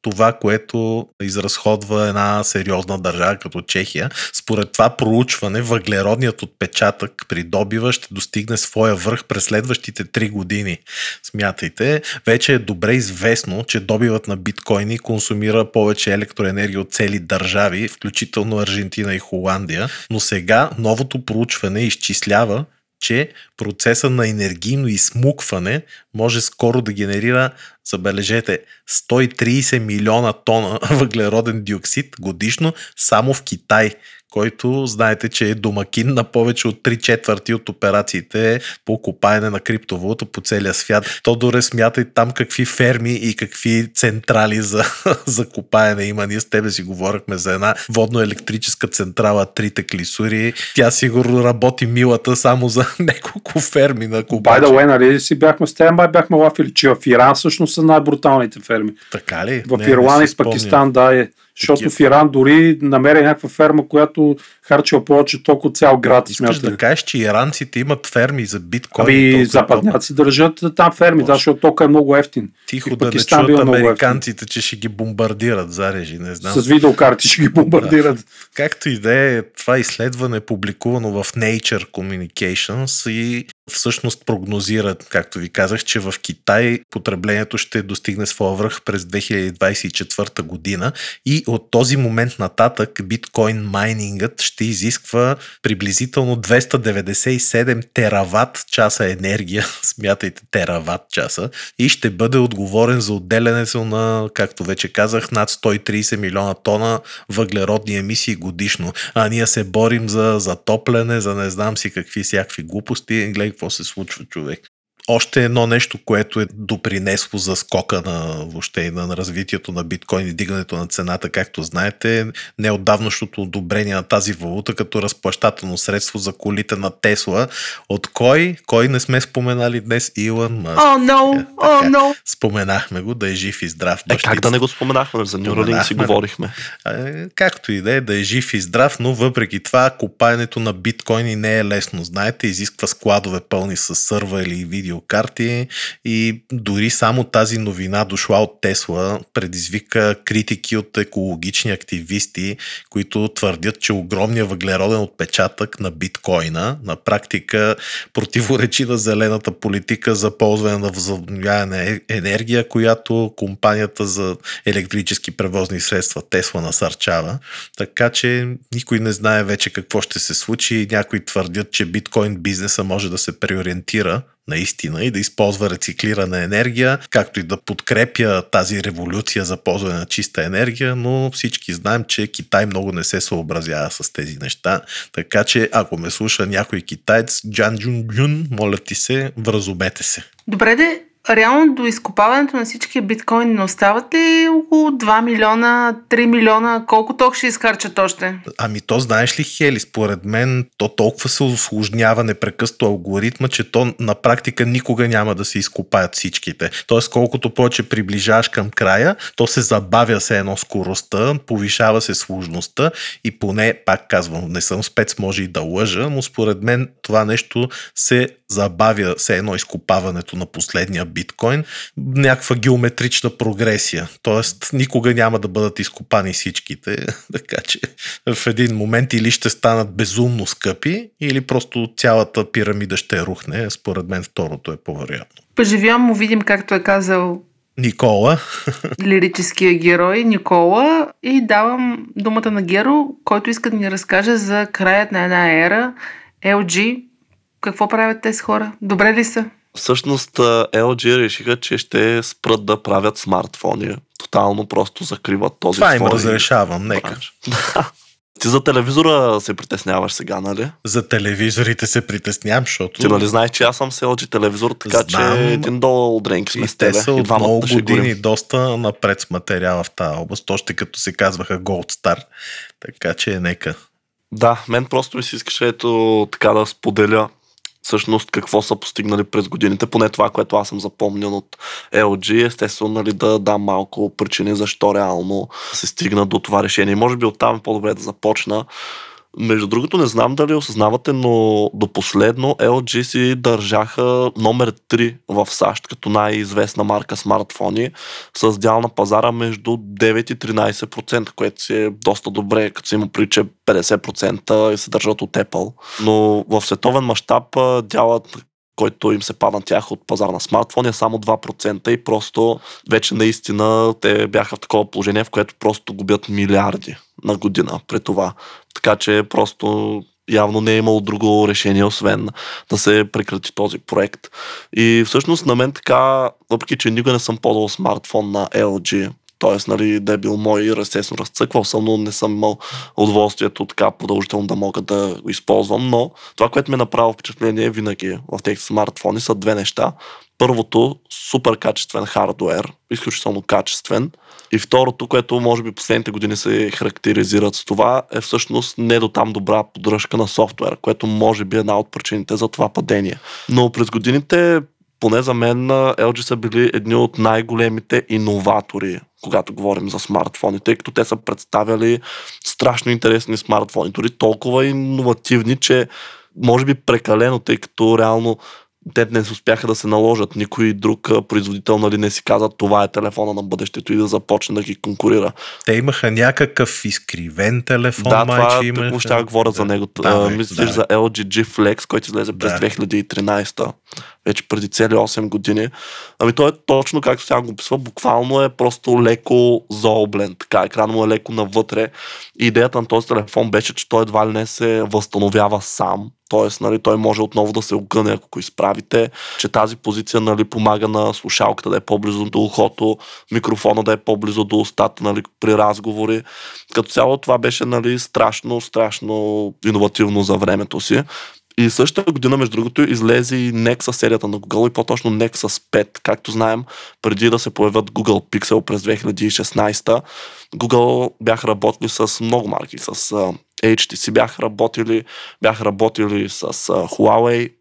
това, което изразходва една сериозна държава като Чехия. Според това проучване, въглеродният отпечатък при добива ще достигне своя връх през следващите 3 години. Смятайте, вече е добре известно, че добивът на биткоини консумира повече електроенергия от цели държави, включително Аржентина и Холандия, но сега новото проучване изчислява, че процеса на енергийно изсмукване може скоро да генерира, забележете, 130 милиона тона въглероден диоксид годишно само в Китай, който знаете, че е домакин на повече от 3 четвърти от операциите по копаене на криптовалута по целия свят. Тодоре, смятай там какви ферми и какви централи за, за копаене има. Ние с тебе си говорихме за една водно-електрическа централа Трите Клисури. Тя сигурно работи милата само за няколко ферми на By копачи. the way, нали си бяхме с теб, май бяхме лафили, че в Иран всъщност са най-бруталните ферми. Така ли? В Не, Ирландия и Пакистан, да е. Защото в Иран дори намери някаква ферма, която харчила повече ток от цял град. Искаш смятате. да кажеш, че иранците имат ферми за биткоин. Ами толкова западняци държат там ферми, да, Точно. защото тока е много ефтин. Тихо И да не чуят американците, че ще ги бомбардират зарежи, не знам. С видеокарти ще ги бомбардират. Както и да е, това изследване е публикувано в Nature Communications и всъщност прогнозират, както ви казах, че в Китай потреблението ще достигне своя връх през 2024 година и от този момент нататък биткоин майнингът ще изисква приблизително 297 тераватт часа енергия, смятайте тераватт часа, и ще бъде отговорен за отделянето на, както вече казах, над 130 милиона тона въглеродни емисии годишно. А ние се борим за затопляне, за не знам си какви всякакви глупости. Гледай какво се случва, човек. Още едно нещо, което е допринесло за скока на въобще на развитието на биткоин и дигането на цената, както знаете, неотдавнашното одобрение на тази валута като разплащателно средство за колите на Тесла. От кой? Кой не сме споменали днес? Илон Мъск. О, oh, no! О, oh, no! Споменахме го, да е жив и здрав. Е, как да не го споменахме? За Neuralink си говорихме. Е, както и да е, да е жив и здрав, но въпреки това копаенето на биткоини не е лесно. Знаете, изисква складове пълни с сърва или видеокарти и дори само тази новина дошла от Тесла предизвика критики от екологични активисти, които твърдят, че огромният въглероден отпечатък на биткоина на практика противоречи на зелената политика за ползване на възобновяема енергия, която компанията за електрически превозни средства Тесла насърчава. Така че никой не знае вече какво ще се случи. Някои твърдят, че биткоин бизнеса може да се преориентира наистина и да използва рециклирана енергия, както и да подкрепя тази революция за ползване на чиста енергия, но всички знаем, че Китай много не се съобразява с тези неща. Така че ако ме слуша някой китаец, Джан Джун Джун, моля ти се, вразумете се. Добре де, реално до изкопаването на всички биткоини не остават ли около 2 милиона, 3 милиона? Колко ток ще изхарчат още? Ами то знаеш ли, Хели, според мен то толкова се осложнява непрекъсто алгоритма, че то на практика никога няма да се изкопаят всичките. Тоест колкото повече приближаваш към края, то се забавя се едно скоростта, повишава се сложността и поне, пак казвам, не съм спец, може и да лъжа, но според мен това нещо се забавя се едно изкопаването на последния биткоин, някаква геометрична прогресия. Тоест, никога няма да бъдат изкопани всичките, така че в един момент или ще станат безумно скъпи, или просто цялата пирамида ще рухне. Според мен второто е по-вероятно. Поживявам му видим, както е казал Никола. Лирическия герой Никола и давам думата на Геро, който иска да ни разкаже за краят на една ера. LG, какво правят тези хора? Добре ли са? Всъщност LG решиха, че ще спрат да правят смартфони. Тотално просто закриват този Това им разрешавам, нека. Ти за телевизора се притесняваш сега, нали? За телевизорите се притеснявам, защото... Ти нали знаеш, че аз съм се LG телевизор, така Знам, че един долу дренки сме с тебе. Те са от много години доста напред с материала в тази област, още като се казваха Gold Star. Така че нека. Да, мен просто ми се искаше ето така да споделя всъщност какво са постигнали през годините, поне това, което аз съм запомнил от LG, естествено нали, да дам малко причини защо реално се стигна до това решение. Може би оттам е по-добре да започна. Между другото, не знам дали осъзнавате, но до последно LG си държаха номер 3 в САЩ, като най-известна марка смартфони, с дял на пазара между 9 и 13%, което си е доста добре, като се има приче 50% и се държат от Apple. Но в световен мащаб дялът който им се пада на тях от пазар на смартфони е само 2% и просто вече наистина те бяха в такова положение, в което просто губят милиарди на година при това. Така че просто явно не е имало друго решение, освен да се прекрати този проект. И всъщност на мен така, въпреки че никога не съм ползвал смартфон на LG, т.е. Нали, да е бил мой, естествено разцъквал съм, но не съм имал удоволствието така продължително да мога да го използвам. Но това, което ми е направило впечатление винаги в тези смартфони са две неща. Първото, супер качествен хардуер, изключително качествен. И второто, което може би последните години се характеризират с това, е всъщност не до там добра поддръжка на софтуера, което може би е една от причините за това падение. Но през годините поне за мен LG са били едни от най-големите иноватори, когато говорим за смартфони, тъй като те са представяли страшно интересни смартфони, дори толкова иновативни, че може би прекалено, тъй като реално те не успяха да се наложат. Никой друг производител нали, не си каза това е телефона на бъдещето и да започне да ги конкурира. Те имаха някакъв изкривен телефон, да, май, това, че имаха... ще говоря да. за него. Да, Мислиш да. за LG G Flex, който излезе през да. 2013 вече преди цели 8 години. Ами той е точно както сега го описва, буквално е просто леко зооблен, така, екран му е леко навътре. И идеята на този телефон беше, че той едва ли не се възстановява сам, Тоест, нали, той може отново да се огъне, ако го изправите, че тази позиция нали, помага на слушалката да е по-близо до ухото, микрофона да е по-близо до устата нали, при разговори. Като цяло това беше нали, страшно, страшно иновативно за времето си. И същата година, между другото, излезе и Nexus серията на Google и по-точно Nexus 5. Както знаем, преди да се появят Google Pixel през 2016, Google бяха работили с много марки, с uh, HTC бяха работили, бяха работили с uh, Huawei,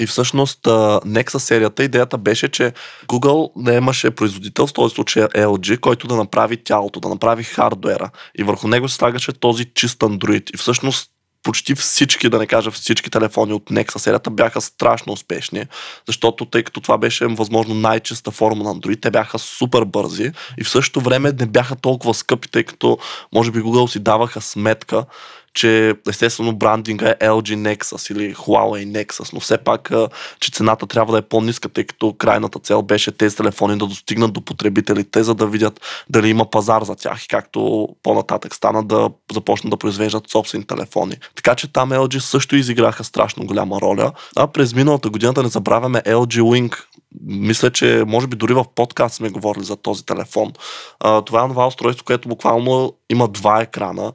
и всъщност Nexus серията, идеята беше, че Google не имаше производител, в този случай LG, който да направи тялото, да направи хардуера. И върху него се слагаше този чист Android. И всъщност почти всички, да не кажа всички телефони от Nexus серията бяха страшно успешни, защото тъй като това беше възможно най-чиста форма на Android, те бяха супер бързи и в същото време не бяха толкова скъпи, тъй като може би Google си даваха сметка, че естествено брандинга е LG Nexus или Huawei Nexus, но все пак, че цената трябва да е по-ниска, тъй като крайната цел беше тези телефони да достигнат до потребителите, за да видят дали има пазар за тях и както по-нататък стана да започнат да произвеждат собствени телефони. Така че там LG също изиграха страшно голяма роля. А през миналата година да не забравяме LG Wing, мисля, че може би дори в подкаст сме говорили за този телефон. А, това е това устройство, което буквално има два екрана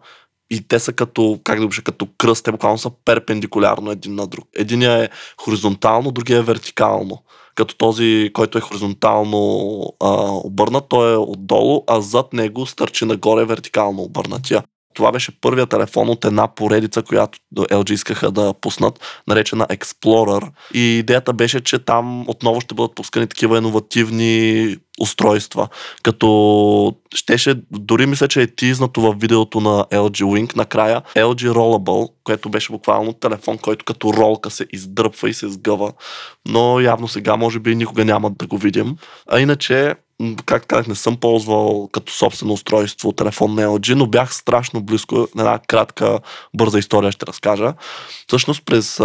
и те са като, как да го като кръст, те буквално са перпендикулярно един на друг. Единия е хоризонтално, другия е вертикално. Като този, който е хоризонтално а, обърнат, той е отдолу, а зад него стърчи нагоре вертикално обърнатия. Това беше първият телефон от една поредица, която LG искаха да пуснат, наречена Explorer. И идеята беше, че там отново ще бъдат пускани такива иновативни устройства. Като щеше, дори мисля, че е тизнато в видеото на LG Wing накрая, LG Rollable, което беше буквално телефон, който като ролка се издърпва и се сгъва. Но явно сега може би никога няма да го видим. А иначе как казах, не съм ползвал като собствено устройство телефон на LG, но бях страшно близко. Една кратка, бърза история ще разкажа. Всъщност през,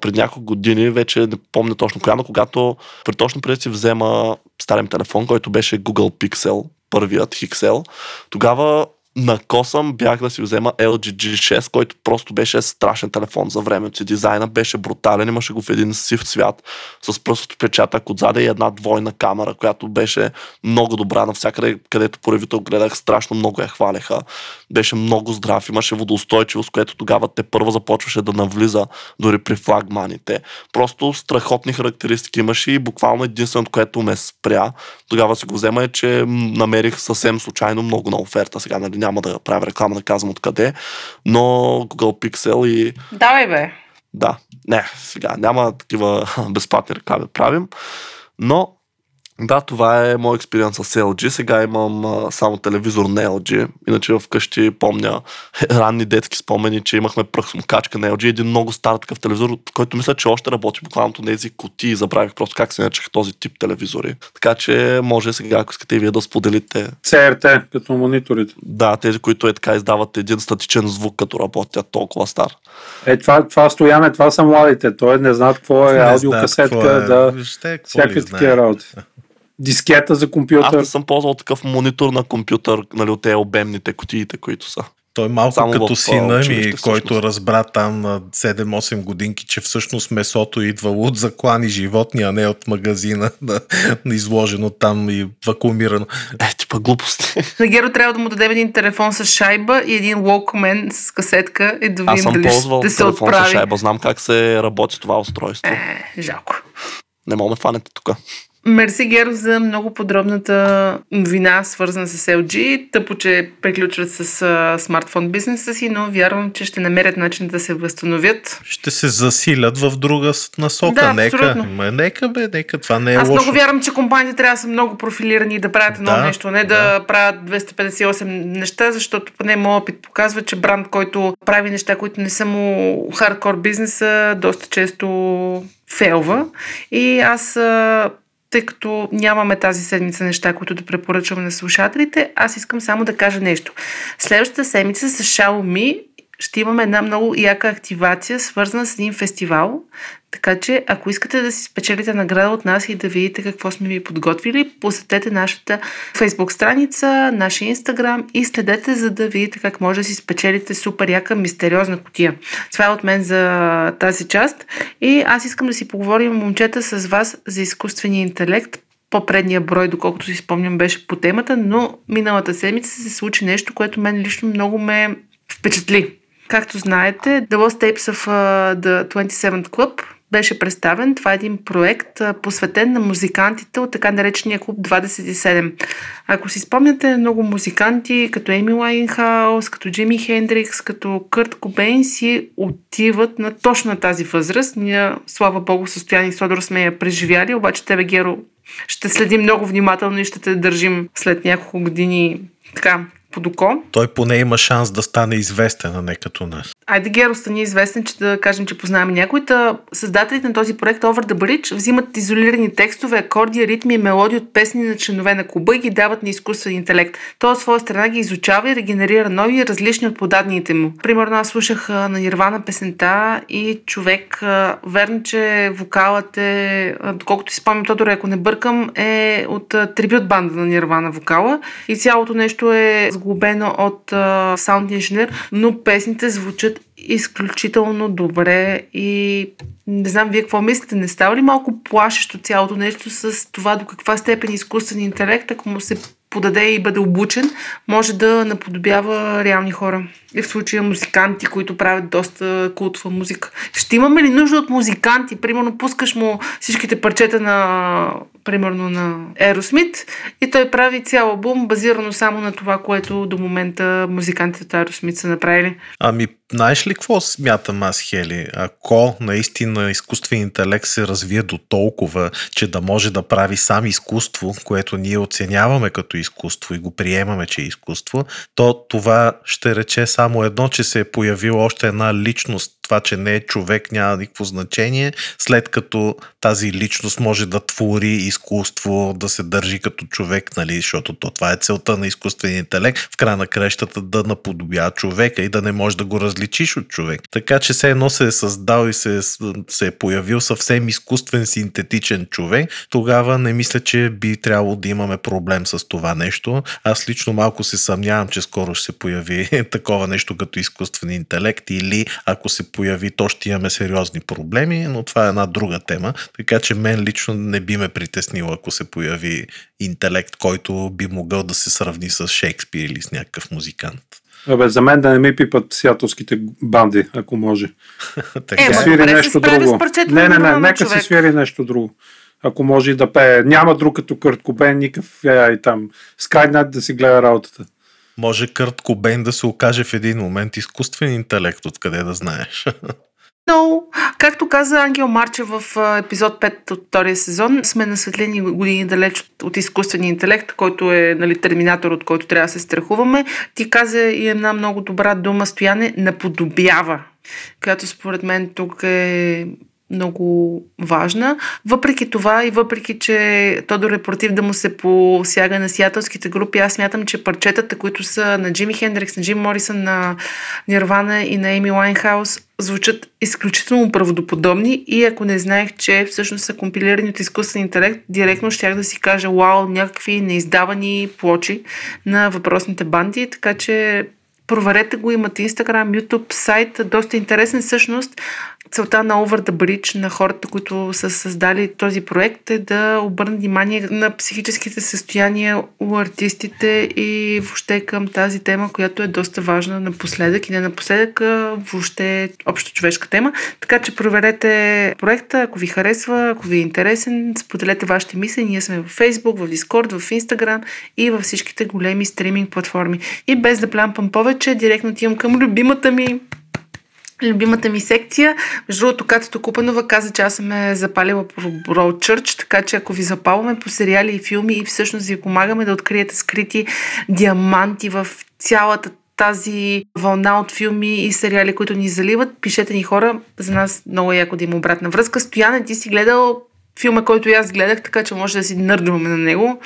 пред няколко години, вече не помня точно коя, но когато при точно преди си взема старен телефон, който беше Google Pixel, първият Hixel, тогава на косъм бях да си взема LG G6, който просто беше страшен телефон за времето си. Дизайна беше брутален, имаше го в един сив цвят с пръстото печатък отзаде и една двойна камера, която беше много добра навсякъде, където по гледах, страшно много я хвалеха. Беше много здрав, имаше водоустойчивост, което тогава те първо започваше да навлиза дори при флагманите. Просто страхотни характеристики имаше и буквално единственото, което ме спря, тогава си го взема е, че намерих съвсем случайно много на оферта. Сега нали, няма да правя реклама, да казвам откъде, но Google Pixel и... Давай бе! Да, не, сега няма такива безплатни реклами правим, но да, това е мой експириенс с LG. Сега имам а, само телевизор на LG. Иначе вкъщи помня ранни детски спомени, че имахме пръхсмокачка на LG. Един много стар такъв телевизор, който мисля, че още работи буквално тези кутии. Забравих просто как се наричаха този тип телевизори. Така че може сега, ако искате и вие да споделите. CRT, като мониторите. Да, тези, които е така издават един статичен звук, като работят толкова стар. Е, това, това стояне, това са младите. Той не знаят какво е аудиокасетка, е. да. Вижте, всякакви такива работи дискета за компютър. Аз не съм ползвал такъв монитор на компютър, нали, от тези обемните кутиите, които са. Той малко Само като сина ми, който разбра там на 7-8 годинки, че всъщност месото идвало от заклани животни, а не от магазина, да, изложено там и вакуумирано. Е, типа глупости. На Геро трябва да му дадем един телефон с шайба и един Walkman с касетка и да видим Аз съм дали ползвал ще се телефон отправи. с шайба, знам как се работи това устройство. Е, жалко. Не мога да фанете тук. Мерси Геро за много подробната новина, свързана с LG. Тъпо, че приключват с а, смартфон бизнеса си, но вярвам, че ще намерят начин да се възстановят. Ще се засилят в друга насока. Да, нека, абсолютно. ма, нека бе, нека това не е Аз лошо. много вярвам, че компаниите трябва да са много профилирани и да правят едно Да, нещо, не да, правят 258 неща, защото поне моят опит показва, че бранд, който прави неща, които не са му хардкор бизнеса, доста често фейлва. И аз тъй като нямаме тази седмица неща, които да препоръчваме на слушателите, аз искам само да кажа нещо. Следващата седмица с Xiaomi ще имаме една много яка активация, свързана с един фестивал. Така че, ако искате да си спечелите награда от нас и да видите какво сме ви подготвили, посетете нашата Facebook страница, нашия Instagram и следете, за да видите как може да си спечелите супер яка мистериозна котия. Това е от мен за тази част. И аз искам да си поговорим, момчета, с вас за изкуствения интелект. По-предния брой, доколкото си спомням, беше по темата, но миналата седмица се случи нещо, което мен лично много ме впечатли. Както знаете, The Lost Tapes of uh, the 27th Club беше представен. Това е един проект, посветен на музикантите от така наречения клуб 27. Ако си спомняте, много музиканти, като Еми Лайнхаус, като Джими Хендрикс, като Кърт Кобейн си отиват на точно тази възраст. Ние, слава богу, състояние с Тодор сме я преживяли, обаче тебе, Геро, ще следим много внимателно и ще те държим след няколко години така под око. Той поне има шанс да стане известен, а не като нас. Айде Геро стани известен, че да кажем, че познаваме някой. Та създателите на този проект Over the Bridge взимат изолирани текстове, акорди, ритми и мелодии от песни на членове на клуба и ги дават на изкуствен интелект. Той от своя страна ги изучава и регенерира нови, различни от подадените му. Примерно аз слушах на Нирвана песента и човек, верно, че вокалът е, доколкото си спомням, Тодор, ако не бъркам, е от трибют банда на Нирвана вокала и цялото нещо е сглобено от саунд инженер, но песните звучат изключително добре и не знам вие какво мислите, не става ли малко плашещо цялото нещо с това до каква степен изкуствен интелект, ако му се подаде и бъде обучен, може да наподобява реални хора. И в случая музиканти, които правят доста култова музика. Ще имаме ли нужда от музиканти? Примерно пускаш му всичките парчета на примерно на Еросмит и той прави цял албум, базирано само на това, което до момента музикантите от Еросмит са направили. Ами, знаеш ли какво смятам аз, Хели? Ако наистина изкуствен интелект се развие до толкова, че да може да прави сам изкуство, което ние оценяваме като изкуство и го приемаме, че е изкуство, то това ще рече само едно, че се е появила още една личност това, че не е човек, няма никакво значение, след като тази личност може да твори изкуство, да се държи като човек, нали, защото то, това е целта на изкуствения интелект, в края на крещата да наподобява човека и да не можеш да го различиш от човек. Така че все едно се е създал и се е, се е появил съвсем изкуствен синтетичен човек, тогава не мисля, че би трябвало да имаме проблем с това нещо. Аз лично малко се съмнявам, че скоро ще се появи такова нещо като изкуствен интелект или ако се появи, то ще имаме сериозни проблеми, но това е една друга тема. Така че мен лично не би ме притеснило, ако се появи интелект, който би могъл да се сравни с Шекспир или с някакъв музикант. Абе, за мен да не ми пипат сиатовските банди, ако може. така. Е, свири нещо друго. Не, не, не, нека се свири нещо друго. Ако може и да пее. Няма друг като Кърт Кобен, никакъв е, и там. Скайнат да си гледа работата. Може Кърт Кобейн да се окаже в един момент изкуствен интелект, откъде да знаеш. Но, както каза Ангел Марче в епизод 5 от втория сезон, сме на светлини години далеч от, от изкуствения интелект, който е нали, терминатор, от който трябва да се страхуваме. Ти каза и една много добра дума, стояне, наподобява, която според мен тук е много важна. Въпреки това и въпреки, че Тодор е против да му се посяга на сиатълските групи, аз смятам, че парчетата, които са на Джими Хендрикс, на Джим Морисън, на Нирвана и на Еми Лайнхаус, звучат изключително правдоподобни и ако не знаех, че всъщност са компилирани от изкуствен интелект, директно щях да си кажа, вау, някакви неиздавани плочи на въпросните банди, така че проверете го, имате Instagram, YouTube, сайт, доста интересен всъщност целта на Over the Bridge, на хората, които са създали този проект е да обърнат внимание на психическите състояния у артистите и въобще към тази тема, която е доста важна напоследък и не напоследък, въобще е общо човешка тема. Така че проверете проекта, ако ви харесва, ако ви е интересен, споделете вашите мисли. Ние сме в Facebook, в Discord, в Instagram и във всичките големи стриминг платформи. И без да плямпам повече, директно отивам към любимата ми любимата ми секция. Между другото, Катето Купанова каза, че аз съм е запалила по Broadchurch, така че ако ви запалваме по сериали и филми и всъщност ви помагаме да откриете скрити диаманти в цялата тази вълна от филми и сериали, които ни заливат, пишете ни хора. За нас много е яко да има обратна връзка. Стояне, ти си гледал филма, който и аз гледах, така че може да си нърдваме на него.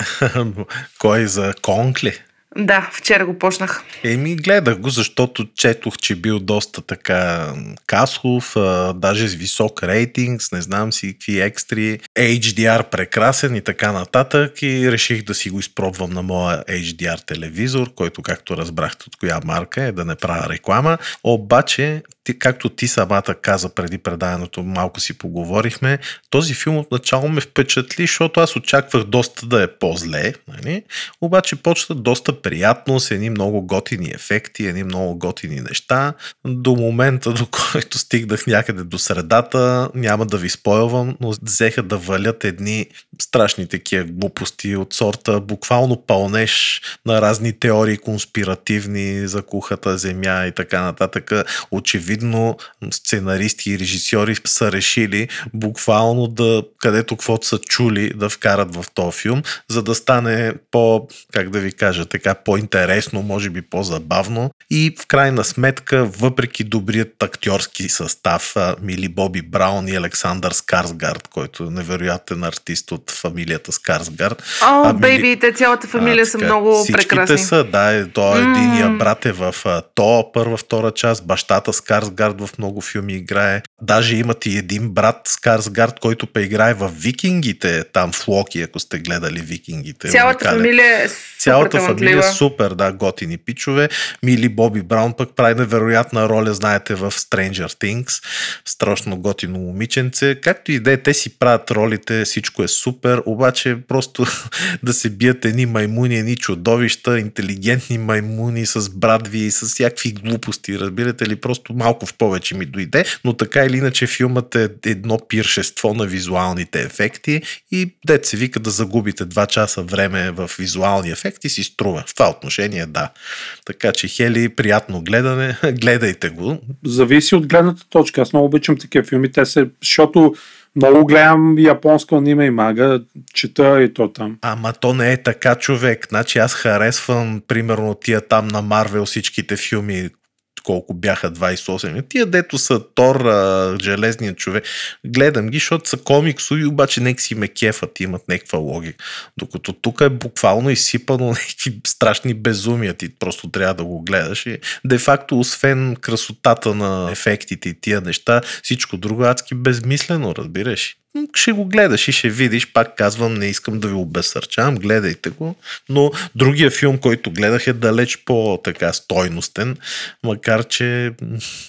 Кой за Конкли? Да, вчера го почнах. Еми, гледах го, защото четох, че бил доста така касов, а, даже с висок рейтинг, не знам си какви екстри, HDR прекрасен и така нататък и реших да си го изпробвам на моя HDR телевизор, който както разбрахте от коя марка е, да не правя реклама. Обаче, ти, както ти самата каза преди преданието, малко си поговорихме, този филм отначало ме впечатли, защото аз очаквах доста да е по-зле, нали? обаче почна доста приятно, с едни много готини ефекти, едни много готини неща. До момента, до който стигнах някъде до средата, няма да ви спойлвам, но взеха да валят едни страшни такива глупости от сорта, буквално пълнеш на разни теории конспиративни за кухата земя и така нататък. Очевидно сценаристи и режисьори са решили буквално да, където каквото са чули, да вкарат в този филм, за да стане по, как да ви кажа, така по-интересно, може би по-забавно. И в крайна сметка, въпреки добрият актьорски състав, Мили Боби Браун и Александър Скарсгард, който е невероятен артист от фамилията Скарсгард. О, А, бейби, Мили- те цялата фамилия а, са така, много всичките прекрасни. са, да, е, то е единия брат е в то, първа, втора част, бащата Скарсгард в много филми играе. Даже имат и един брат Скарсгард, който пе играе в Викингите, там в Локи, ако сте гледали Викингите. Цялата уникален. фамилия е Цялата фамилия е супер, да, готини пичове. Мили Боби Браун пък прави невероятна роля, знаете, в Stranger Things. Страшно готино момиченце. Както и да е, те си правят ролите, всичко е супер, обаче просто да се бият едни маймуни, едни чудовища, интелигентни маймуни с брадви и с всякакви глупости, разбирате ли, просто малко в повече ми дойде, но така или иначе филмът е едно пиршество на визуалните ефекти и дет се вика да загубите 2 часа време в визуални ефекти си струва. В това отношение да. Така че Хели, приятно гледане, гледайте го. Зависи от гледната точка. Аз много обичам такива филми, те се, защото много гледам японско аниме и мага, чета и то там. Ама то не е така човек. Значи аз харесвам примерно тия там на Марвел всичките филми, колко бяха 28. Тия дето са Тор, Железният човек. Гледам ги, защото са комиксови, обаче нека си ме кефат, имат някаква логика. Докато тук е буквално изсипано някакви страшни безумия. Ти просто трябва да го гледаш. И де-факто, освен красотата на ефектите и тия неща, всичко друго е адски безмислено, разбираш. Ще го гледаш и ще видиш, пак казвам, не искам да ви обесърчавам, гледайте го. Но другия филм, който гледах е далеч по-така стойностен, макар че,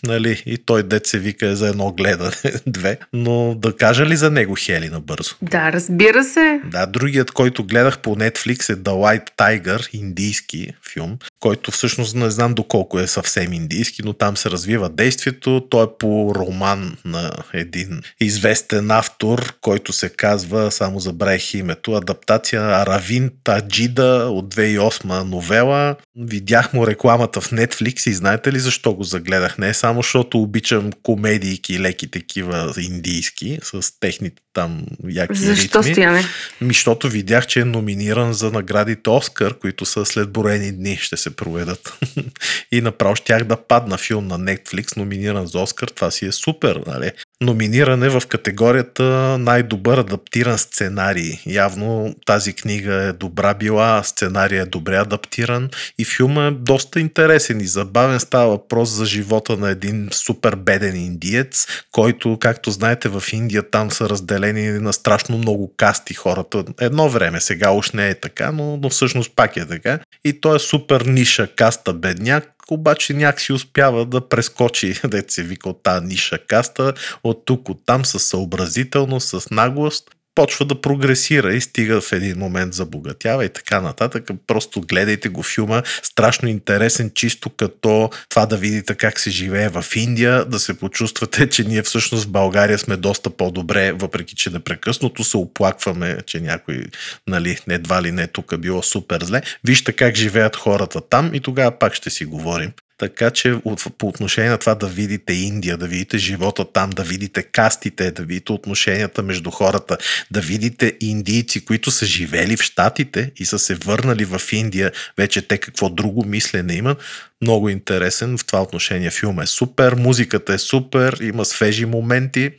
нали, и той дет се вика е за едно гледане, две. Но да кажа ли за него Хели набързо? Да, разбира се. Да, другият, който гледах по Netflix е The White Tiger, индийски филм, който всъщност не знам доколко е съвсем индийски, но там се развива действието. Той е по роман на един известен автор, който се казва, само забравих името, адаптация Аравин Таджида от 2008 новела. Видях му рекламата в Netflix и знаете ли защо го загледах? Не само защото обичам комедийки, леки такива индийски, с техните там яки Защо ритми. стояне? Защото видях, че е номиниран за наградите Оскар, които са след броени дни ще се проведат. и направо щях да падна филм на Netflix, номиниран за Оскар. Това си е супер, нали? Номиниран е в категорията най-добър адаптиран сценарий. Явно тази книга е добра била, сценария е добре адаптиран и филма е доста интересен и забавен. Става въпрос за живота на един супер беден индиец, който, както знаете, в Индия там са разделени на страшно много касти хората. Едно време, сега уж не е така, но, но всъщност пак е така. И той е супер ниша каста бедняк, обаче някакси успява да прескочи, да се вика от тази ниша каста, от тук, от там, с съобразителност, с наглост почва да прогресира и стига в един момент забогатява и така нататък. Просто гледайте го филма. Страшно интересен, чисто като това да видите как се живее в Индия, да се почувствате, че ние всъщност в България сме доста по-добре, въпреки че непрекъснато се оплакваме, че някой, нали, едва ли не тук е било супер зле. Вижте как живеят хората там и тогава пак ще си говорим. Така че по отношение на това да видите Индия, да видите живота там, да видите кастите, да видите отношенията между хората, да видите индийци, които са живели в Штатите и са се върнали в Индия, вече те какво друго мислене имат, много интересен в това отношение. Филм е супер, музиката е супер, има свежи моменти.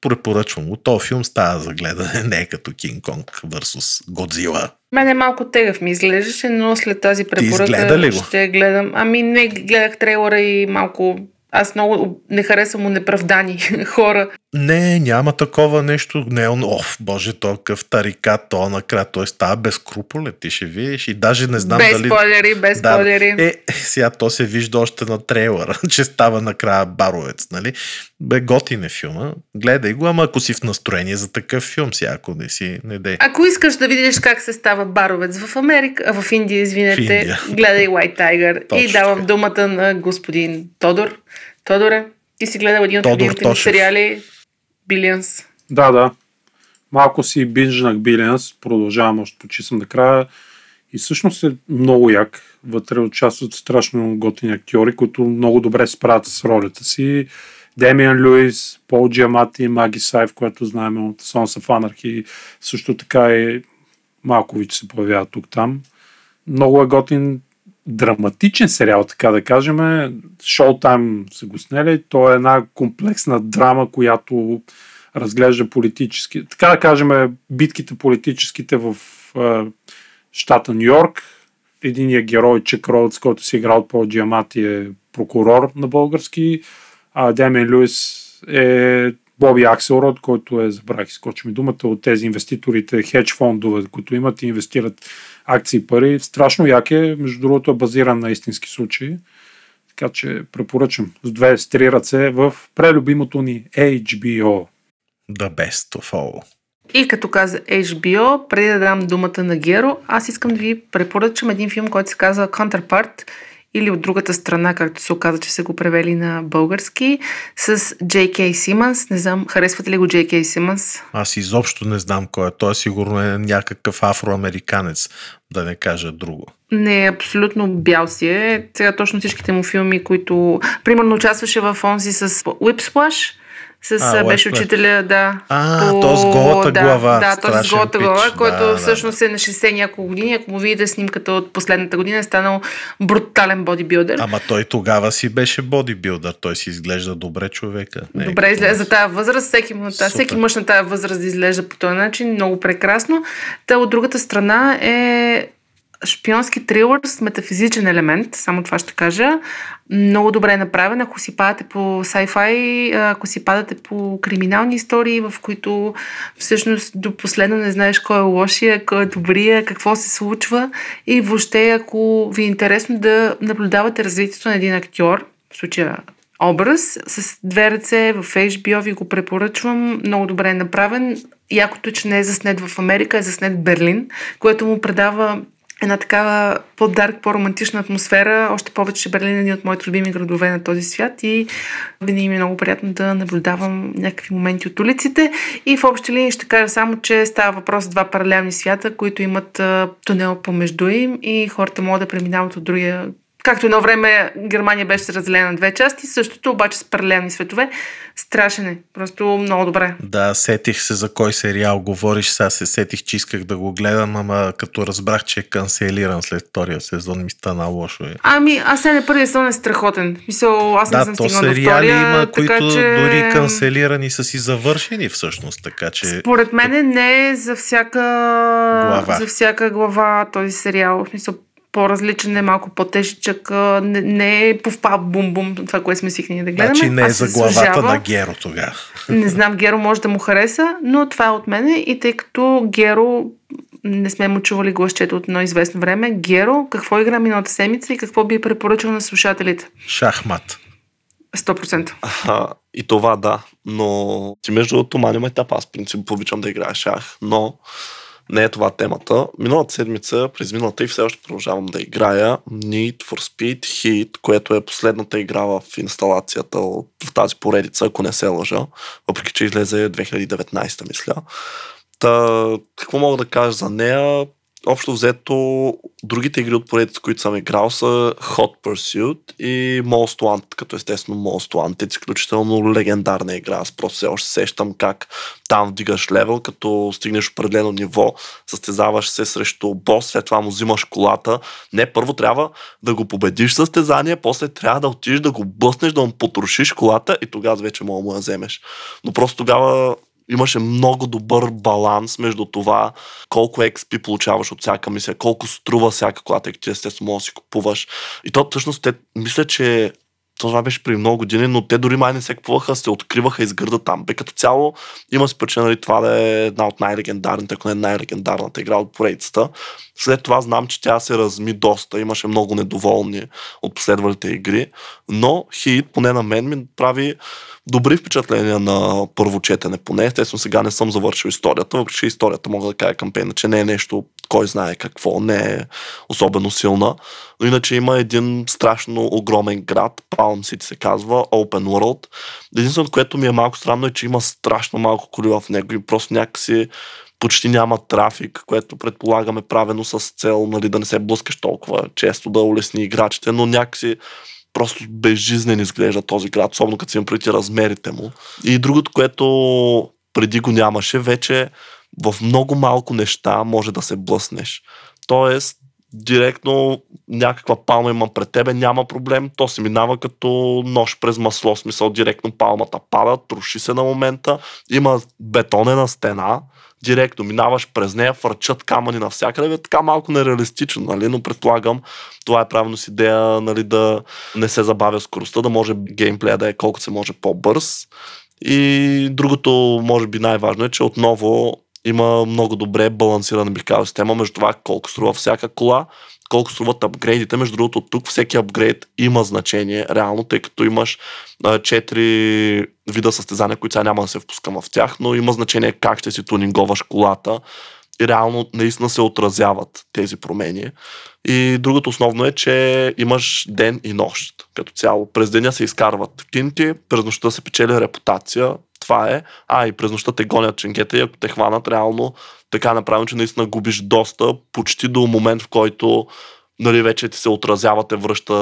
Препоръчвам го. То филм става за гледане, не е като Кинг Конг vs. Годзила. Мене малко тегъв ми изглеждаше, но след тази препоръка ще гледам. Ами не, гледах трейлера и малко... Аз много не харесвам унеправдани хора. Не, няма такова нещо. Не, он, оф, боже, то къв тарикат, то накрая, той става безкруполен, ти ще видиш. И даже не знам без дали... спойлери, без Да, спойлери. е, сега то се вижда още на трейлъра, че става накрая баровец, нали? Бе, готин е филма. Гледай го, ама ако си в настроение за такъв филм, сега ако не си, не дей. Ако искаш да видиш как се става баровец в Америка, а, в Индия, извинете, В Индия. гледай White Tiger. Точно и давам думата на господин Тодор. Тодоре, ти си гледал един от любимите ми сериали Билианс. Да, да. Малко си бинжнах Билианс, продължавам още почти съм накрая. И всъщност е много як. Вътре участват страшно готини актьори, които много добре се справят с ролята си. Демиан Луис, Пол Джиамати, Маги Сайф, което знаем от Sons of Anarchy, също така и Малкович се появява тук-там. Много е готин драматичен сериал, така да кажем. Showtime са го снели. То е една комплексна драма, която разглежда политически, така да кажем, битките политическите в е, щата Нью Йорк. Единият герой, Чек Роудс, който си играл от Пол Джиамати е прокурор на български, а Демиан Луис е Боби Акселрод, който е, забравих, скочи ми думата, от тези инвеститорите, хедж фондове, които имат и инвестират акции пари. Страшно як е, между другото е базиран на истински случаи. Така че препоръчам с две, с три ръце в прелюбимото ни HBO. The best of all. И като каза HBO, преди да дам думата на Геро, аз искам да ви препоръчам един филм, който се казва Counterpart или от другата страна, както се оказа, че са го превели на български, с J.K. Симънс. Не знам, харесвате ли го J.K. Симънс? Аз изобщо не знам кой е. Той сигурно е някакъв афроамериканец, да не кажа друго. Не, абсолютно бял си е. Сега точно всичките му филми, които... Примерно участваше в онзи с Whip Splash, с А, беше учителя, да. А, то с голата да, глава. Да, то с голата пич. глава, който Да, да, всъщност е на 60 няколко години. Ако му видите снимката от последната година, е станал брутален бодибилдър. Ама той тогава си беше бодибилдър. Той си изглежда добре човека. Не Добре изглежда за тази възраст, всеки, на тази, всеки мъж на тази възраст да изглежда по този начин, много прекрасно. Та от другата страна е шпионски трилър с метафизичен елемент, само това ще кажа. Много добре е направен, ако си падате по sci-fi, ако си падате по криминални истории, в които всъщност до последно не знаеш кой е лошия, кой е добрия, какво се случва и въобще ако ви е интересно да наблюдавате развитието на един актьор, в случая образ, с две ръце в HBO ви го препоръчвам. Много добре е направен. Якото, че не е заснет в Америка, е заснет в Берлин, което му предава една такава по-дарк, по-романтична атмосфера. Още повече, че Берлин е един от моите любими градове на този свят и винаги ми е много приятно да наблюдавам някакви моменти от улиците. И в общи линии ще кажа само, че става въпрос за два паралелни свята, които имат тунел помежду им и хората могат да преминават от другия Както едно време Германия беше разделена на две части, същото обаче с паралелни светове. Страшен е. Просто много добре. Да, сетих се за кой сериал говориш. Сега се сетих, че исках да го гледам, ама като разбрах, че е канцелиран след втория сезон, ми стана лошо. Е. Ами, аз сега не първия сезон е страхотен. Мисъл, аз не Да, съм то стигнала до втория, има, така които че... дори канцелирани са си завършени всъщност, така че... Според мен не е за всяка Глава. за всяка глава този сериал. В смисъл, по-различен е, малко по-тежичък, не, не е пуф-пап, бум-бум, това, което сме свикнали да гледаме. Значи не е за главата заслужава. на Геро тогава. Не знам, Геро може да му хареса, но това е от мене и тъй като Геро не сме му чували гласчето от едно известно време. Геро, какво игра миналата седмица и какво би препоръчал на слушателите? Шахмат. 100%. А, и това да, но ти между другото маним етап, аз принцип обичам да играя шах, но не е това темата. Миналата седмица, през миналата и все още продължавам да играя Need for Speed Heat, което е последната игра в инсталацията от, в тази поредица, ако не се лъжа, въпреки че излезе 2019, мисля. Та, какво мога да кажа за нея? Общо взето, другите игри от поредица, които съм играл са Hot Pursuit и Most Wanted, като естествено Most Wanted, изключително легендарна игра. Аз просто все още сещам как там вдигаш левел, като стигнеш определено ниво, състезаваш се срещу бос, след това му взимаш колата. Не, първо трябва да го победиш състезание, после трябва да отидеш да го бъснеш, да му потрошиш колата и тогава вече мога да му я вземеш. Но просто тогава имаше много добър баланс между това колко XP получаваш от всяка мисия, колко струва всяка кола, тъй като естествено можеш да си купуваш. И то всъщност те, мисля, че това беше при много години, но те дори май не се купуваха, се откриваха из гърда там. Бе като цяло има причина нали, това да е една от най-легендарните, ако не най-легендарната игра от поредицата. След това знам, че тя се разми доста, имаше много недоволни от последвалите игри, но Хит, поне на мен, ми прави добри впечатления на първо четене поне. Естествено, сега не съм завършил историята, въпреки историята мога да кажа кампейна, че не е нещо, кой знае какво, не е особено силна. Но иначе има един страшно огромен град, Palm City се казва, Open World. Единственото, което ми е малко странно е, че има страшно малко коли в него и просто някакси почти няма трафик, което предполагаме правено с цел нали, да не се блъскаш толкова често, да улесни играчите, но някакси просто безжизнен изглежда този град, особено като си им преди размерите му. И другото, което преди го нямаше, вече в много малко неща може да се блъснеш. Тоест, директно някаква палма има пред тебе, няма проблем, то се минава като нож през масло, смисъл директно палмата пада, троши се на момента, има бетонена стена, директно минаваш през нея, фърчат камъни навсякъде, е така малко нереалистично, нали? но предполагам това е правилно с идея нали, да не се забавя скоростта, да може геймплея да е колкото се може по-бърз. И другото, може би най-важно е, че отново има много добре балансирана, бих казал, система между това колко струва всяка кола, колко струват апгрейдите. Между другото, тук всеки апгрейд има значение, реално, тъй като имаш четири вида състезания, които сега няма да се впускам в тях, но има значение как ще си тунинговаш колата и реално наистина се отразяват тези промени. И другото основно е, че имаш ден и нощ като цяло. През деня се изкарват кинти, през нощта се печели репутация, това е. А, и през нощта те гонят ченгета и ако те хванат реално така направено, че наистина губиш доста, почти до момент, в който нали, вече ти се отразява, те връща,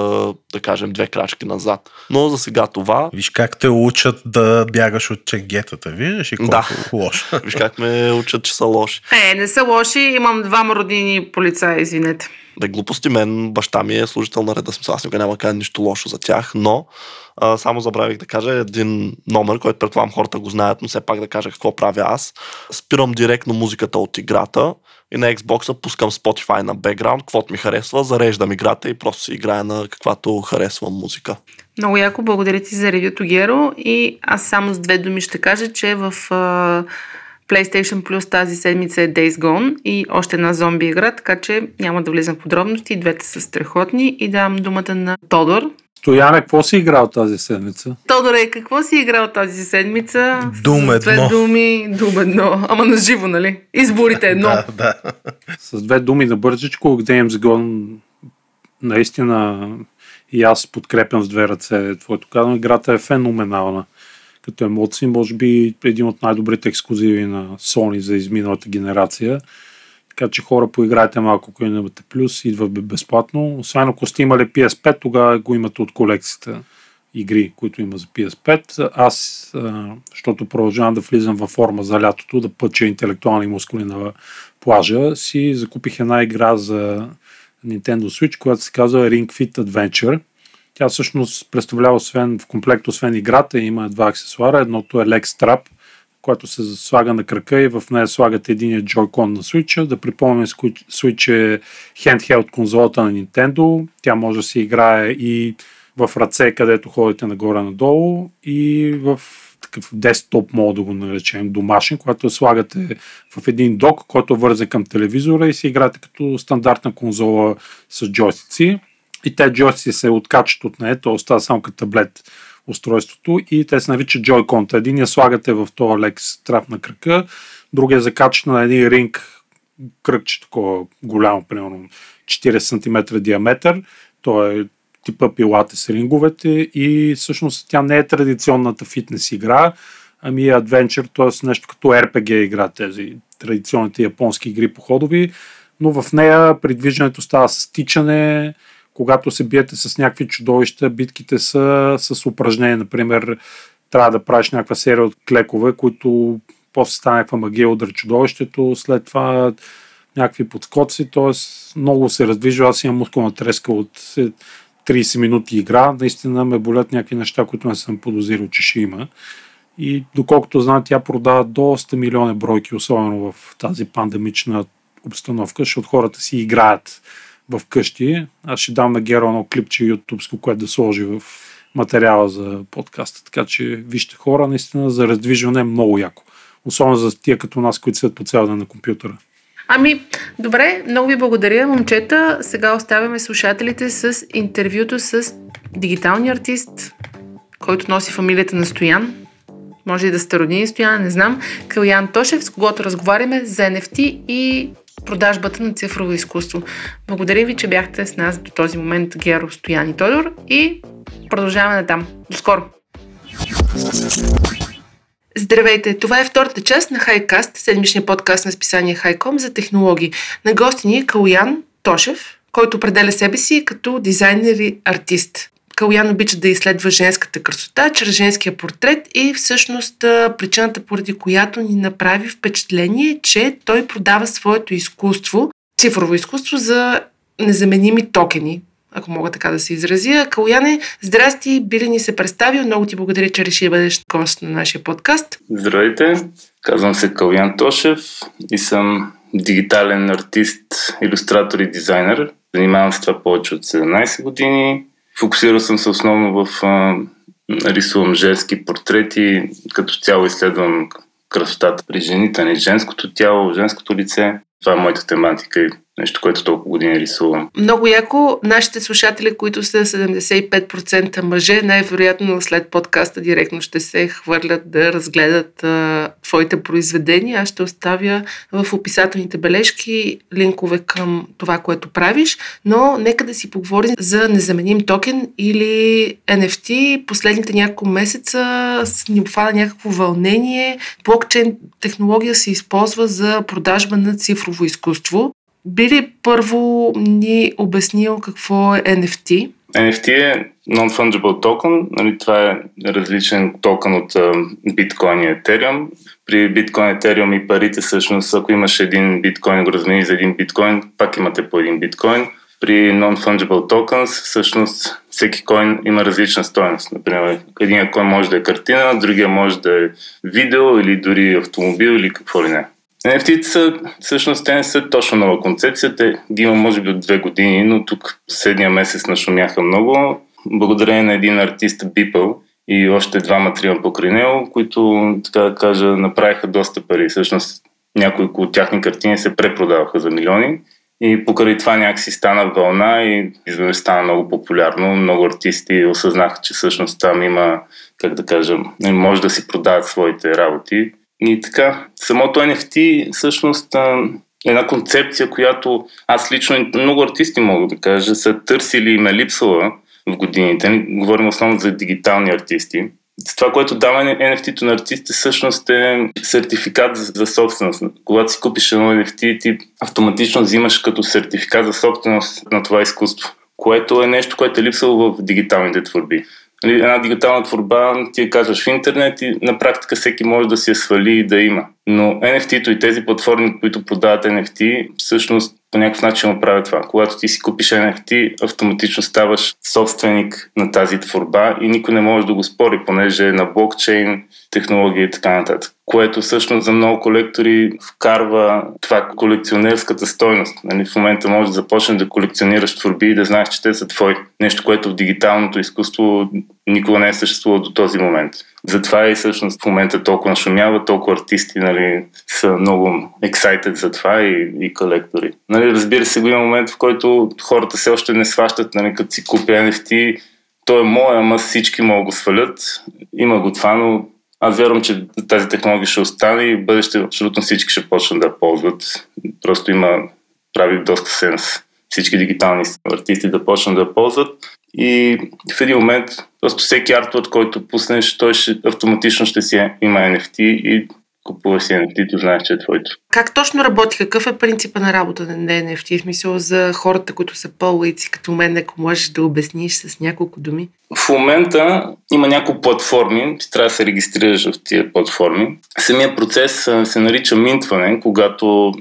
да кажем, две крачки назад. Но за сега това... Виж как те учат да бягаш от ченгетата, виждаш и колко да. лошо. Виж как ме учат, че са лоши. Е, не са лоши, имам двама родини полицаи, извинете. Да, глупости, мен баща ми е служител на реда, смисъл, аз няма кажа нищо лошо за тях, но а, само забравих да кажа един номер, който предполагам хората го знаят, но все пак да кажа какво правя аз. Спирам директно музиката от играта и на Xbox пускам Spotify на бекграунд, каквото ми харесва, зареждам играта и просто си играя на каквато харесвам музика. Много яко, благодаря ти за ревюто, Геро. И аз само с две думи ще кажа, че в uh, PlayStation Plus тази седмица е Days Gone и още една зомби игра, така че няма да влизам в подробности. Двете са страхотни и давам думата на Тодор, Стояне, какво си играл тази седмица? Тодоре, какво си играл тази седмица? Дум едно. С две думи, дум едно. Ама на живо, нали? Изборите едно. да, да. С две думи на бързичко, Games Gone наистина и аз подкрепям с две ръце твоето казване. Играта е феноменална. Като емоции, може би един от най-добрите ексклюзиви на Sony за изминалата генерация. Така че хора, поиграйте малко, ако имате плюс, идва безплатно. Освен ако сте имали PS5, тогава го имате от колекцията игри, които има за PS5. Аз, защото продължавам да влизам във форма за лятото, да пъча интелектуални мускули на плажа, си закупих една игра за Nintendo Switch, която се казва Ring Fit Adventure. Тя всъщност представлява освен, в комплект, освен играта, има два аксесуара. Едното е Leg Strap, която се слага на крака и в нея слагате един джойкон на Switch. Да припомням, Switch е handheld конзолата на Nintendo. Тя може да се играе и в ръце, където ходите нагоре-надолу и в такъв десктоп мод, да го наречем, домашен, когато слагате в един док, който вързе към телевизора и си играете като стандартна конзола с джойстици. И те джойстици се откачат от нея, т.е. става само като таблет устройството и те се наричат Joy-Con. Един я слагате в този лек страп на крака, другия закачат на един ринг кръгче такова голямо, примерно 40 см диаметър. То е типа пилате с ринговете и всъщност тя не е традиционната фитнес игра, ами е адвенчър, т.е. нещо като RPG игра, тези традиционните японски игри походови, но в нея придвижването става с тичане, когато се биете с някакви чудовища, битките са с упражнения. Например, трябва да правиш някаква серия от клекове, които после стане някаква магия удар чудовището, след това някакви подскоци, т.е. много се раздвижва. Аз имам мускулна треска от 30 минути игра. Наистина ме болят някакви неща, които не съм подозирал, че ще има. И доколкото знам, тя продава доста милиони бройки, особено в тази пандемична обстановка, защото хората си играят в къщи. Аз ще дам на Геро едно клипче YouTube, което да сложи в материала за подкаста. Така че вижте хора, наистина за раздвижване е много яко. Особено за тия като нас, които седят по цял ден на компютъра. Ами, добре, много ви благодаря, момчета. Сега оставяме слушателите с интервюто с дигиталния артист, който носи фамилията на Стоян. Може и да сте родини Стоян, не знам. Калян Тошев, с когото разговаряме за NFT и продажбата на цифрово изкуство. Благодаря ви, че бяхте с нас до този момент, Геро, Стоян и Тодор и продължаваме там. До скоро! Здравейте! Това е втората част на Хайкаст, седмичния подкаст на списание Хайком за технологии. На гости ни е Калуян Тошев, който определя себе си като дизайнер и артист. Калуян обича да изследва женската красота чрез женския портрет и всъщност причината, поради която ни направи впечатление, е, че той продава своето изкуство, цифрово изкуство за незаменими токени, ако мога така да се изразя. Калуяне, здрасти, Били ни се представил. Много ти благодаря, че реши да бъдеш гост на нашия подкаст. Здравейте, казвам се Калуян Тошев и съм дигитален артист, иллюстратор и дизайнер. Занимавам се това повече от 17 години. Фокусирал съм се основно в а, рисувам женски портрети, като цяло изследвам красотата при жените, не женското тяло, женското лице. Това е моята тематика и нещо, което толкова години рисувам. Много яко. Нашите слушатели, които са 75% мъже, най-вероятно след подкаста директно ще се хвърлят да разгледат а, твоите произведения. Аз ще оставя в описателните бележки линкове към това, което правиш, но нека да си поговорим за незаменим токен или NFT. Последните няколко месеца ни обхвана някакво вълнение. Блокчейн технология се използва за продажба на цифрово изкуство. Би ли първо ни обяснил какво е NFT? NFT е Non-Fungible Token. Нали, това е различен токен от биткоин и Ethereum. При биткоин Ethereum и парите всъщност, ако имаш един биткоин и го размени за един биткоин, пак имате по един биткоин. При Non-Fungible Tokens всъщност всеки коин има различна стоеност. Например, един коин може да е картина, другия може да е видео или дори автомобил или какво ли не. NFT са, всъщност, те не са точно нова концепция. Те ги има, може би, от две години, но тук последния месец нашумяха много. Благодарение на един артист, Beeple, и още двама трима покрай него, които, така да кажа, направиха доста пари. Всъщност, някои от тяхни картини се препродаваха за милиони. И покрай това някакси стана вълна и изведнъж стана много популярно. Много артисти осъзнаха, че всъщност там има, как да кажа, може да си продават своите работи и така, самото NFT всъщност е една концепция, която аз лично много артисти мога да кажа, са търсили и ме липсвала в годините. Говорим основно за дигитални артисти. Това, което дава NFT-то на артистите, всъщност е сертификат за собственост. Когато си купиш едно NFT, ти автоматично взимаш като сертификат за собственост на това изкуство, което е нещо, което е липсало в дигиталните творби. Нали, една дигитална творба ти я казваш в интернет и на практика всеки може да си я свали и да има. Но NFT-то и тези платформи, които продават NFT, всъщност по някакъв начин го правят това. Когато ти си купиш NFT, автоматично ставаш собственик на тази творба и никой не може да го спори, понеже е на блокчейн, технология и така нататък. Което всъщност за много колектори вкарва това колекционерската стойност. Нали, в момента можеш да започнеш да колекционираш творби и да знаеш, че те са твои. Нещо, което в дигиталното изкуство никога не е съществувало до този момент. Затова и всъщност в момента толкова нашумява, толкова артисти нали, са много excited за това и, и колектори. Нали, разбира се, го има момент, в който хората все още не сващат, нали, като си купи NFT, той е мой, ама всички могат го свалят. Има го това, но аз вярвам, че тази технология ще остане и в бъдеще абсолютно всички ще почнат да ползват. Просто има, прави доста сенс всички дигитални артисти да почнат да ползват. И в един момент просто всеки артворд, който пуснеш, той ще, автоматично ще си има NFT и купуваш си NFT, знаеш, че е твоето. Как точно работи? Какъв е принципа на работа на NFT? В смисъл за хората, които са по-лайци, като мен, ако можеш да обясниш с няколко думи. В момента има няколко платформи, ти трябва да се регистрираш в тия платформи. Самия процес се нарича минтване, когато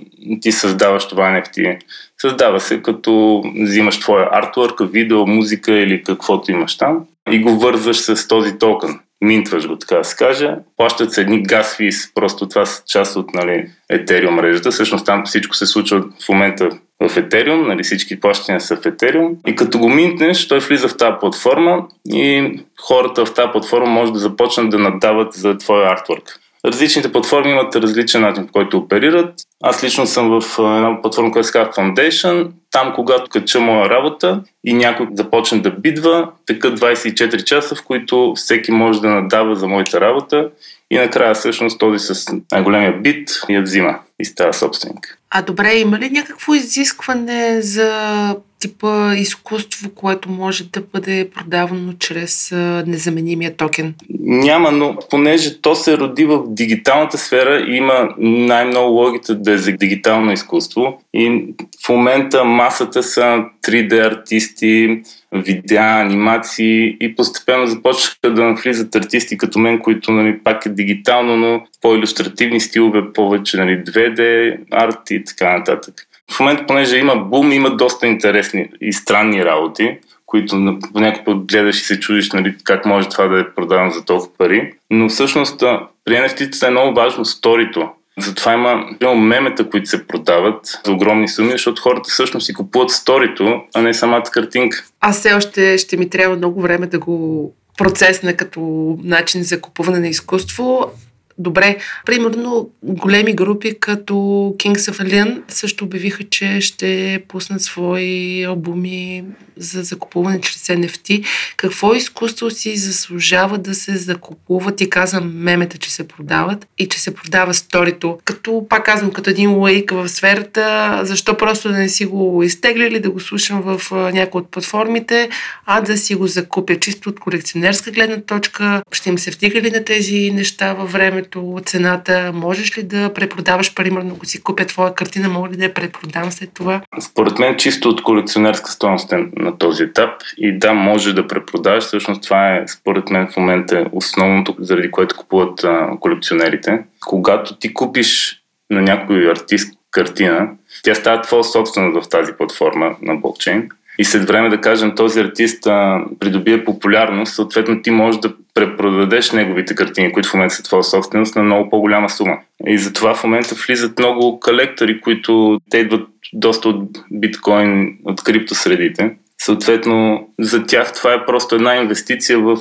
ти създаваш това NFT. Създава се като взимаш твоя артворк, видео, музика или каквото имаш там и го вързваш с този токен. Минтваш го, така да се каже. Плащат се едни газ физ, просто това са част от нали, Ethereum мрежата. Всъщност там всичко се случва в момента в Ethereum, нали, всички плащания са в Ethereum. И като го минтнеш, той влиза в тази платформа и хората в тази платформа може да започнат да надават за твоя артворк. Различните платформи имат различен начин, по който оперират. Аз лично съм в една платформа, която се казва Foundation. Там, когато кача моя работа и някой започне да бидва, така 24 часа, в които всеки може да надава за моята работа и накрая всъщност този с най-големия бит я взима и става собственик. А добре, има ли някакво изискване за типа изкуство, което може да бъде продавано чрез незаменимия токен? Няма, но понеже то се роди в дигиталната сфера и има най-много логика да е за дигитално изкуство и в момента масата са 3D артисти, видеа, анимации и постепенно започнаха да навлизат артисти като мен, които нали, пак е дигитално, но по-иллюстративни стилове, повече нали, 2D, арт и така нататък. В момента, понеже има бум, има доста интересни и странни работи, които по някакъв път гледаш и се чудиш нали, как може това да е продавано за толкова пари. Но всъщност при NFT е много важно сторито. Затова има, има мемета, които се продават за огромни суми, защото хората всъщност си купуват сторито, а не самата картинка. Аз все още ще ми трябва много време да го процесна като начин за купуване на изкуство добре. Примерно големи групи като Kings of Alien също обявиха, че ще пуснат свои албуми за закупуване чрез NFT. Какво изкуство си заслужава да се закупува? Ти казвам мемета, че се продават и че се продава сторито. Като, пак казвам, като един лейк в сферата, защо просто да не си го изтеглили, да го слушам в някои от платформите, а да си го закупя чисто от колекционерска гледна точка. Ще им се втига ли на тези неща във времето, цената? Можеш ли да препродаваш, примерно, ако си купя твоя картина, мога ли да я препродам след това? Според мен чисто от колекционерска стоеност е на този етап и да, може да препродаваш. Всъщност това е, според мен, в момента основното, заради което купуват а, колекционерите. Когато ти купиш на някой артист картина, тя става твоя собственост в тази платформа на блокчейн. И след време, да кажем, този артист а, придобие популярност, съответно ти можеш да препродадеш неговите картини, които в момента са твоя собственост, на много по-голяма сума. И затова в момента влизат много колектори, които те идват доста от биткоин, от криптосредите. Съответно, за тях това е просто една инвестиция в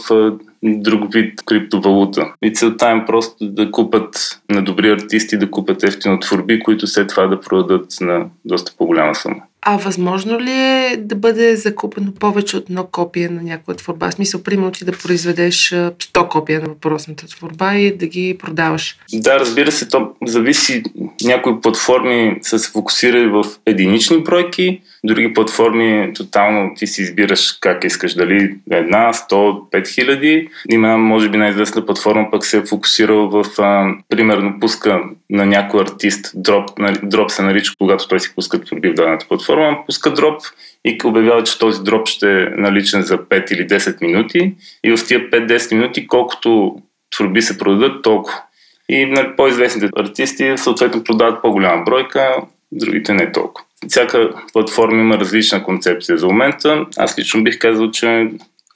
друг вид криптовалута. И целта им просто да купат на добри артисти, да купат ефтино творби, които след това да продадат на доста по-голяма сума. А възможно ли е да бъде закупено повече от едно копие на някоя творба? В смисъл, примерно, ти да произведеш 100 копия на въпросната творба и да ги продаваш? Да, разбира се, то зависи. Някои платформи са се фокусирали в единични бройки, други платформи тотално ти си избираш как искаш, дали една, 100, 5000. Има, може би, най-известна платформа пък се е фокусирала в, а, примерно, пуска на някой артист, дроп, дроп се нарича, когато той си пуска творби в дадената платформа, пуска дроп и обявява, че този дроп ще е наличен за 5 или 10 минути и в тия 5-10 минути, колкото творби се продадат, толкова. И на нали, по-известните артисти съответно продават по-голяма бройка, другите не толкова. Всяка платформа има различна концепция за момента. Аз лично бих казал, че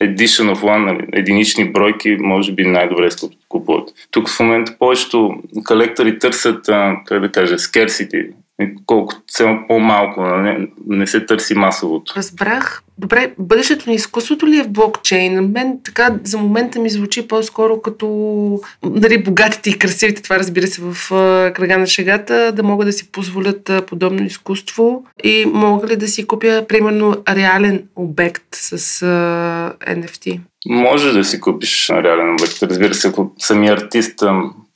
Edition of One, нали, единични бройки, може би най-добре се купуват. Тук в момента повечето колектори търсят, как да кажа, scarcity, колкото все по-малко, не, не се търси масовото. Разбрах. Добре, бъдещето на изкуството ли е в блокчейн? Мен така за момента ми звучи по-скоро като нали, богатите и красивите, това разбира се в кръга на шегата, да могат да си позволят подобно изкуство и мога ли да си купя примерно реален обект с uh, NFT? Може да си купиш реален обект. Разбира се, ако самия артист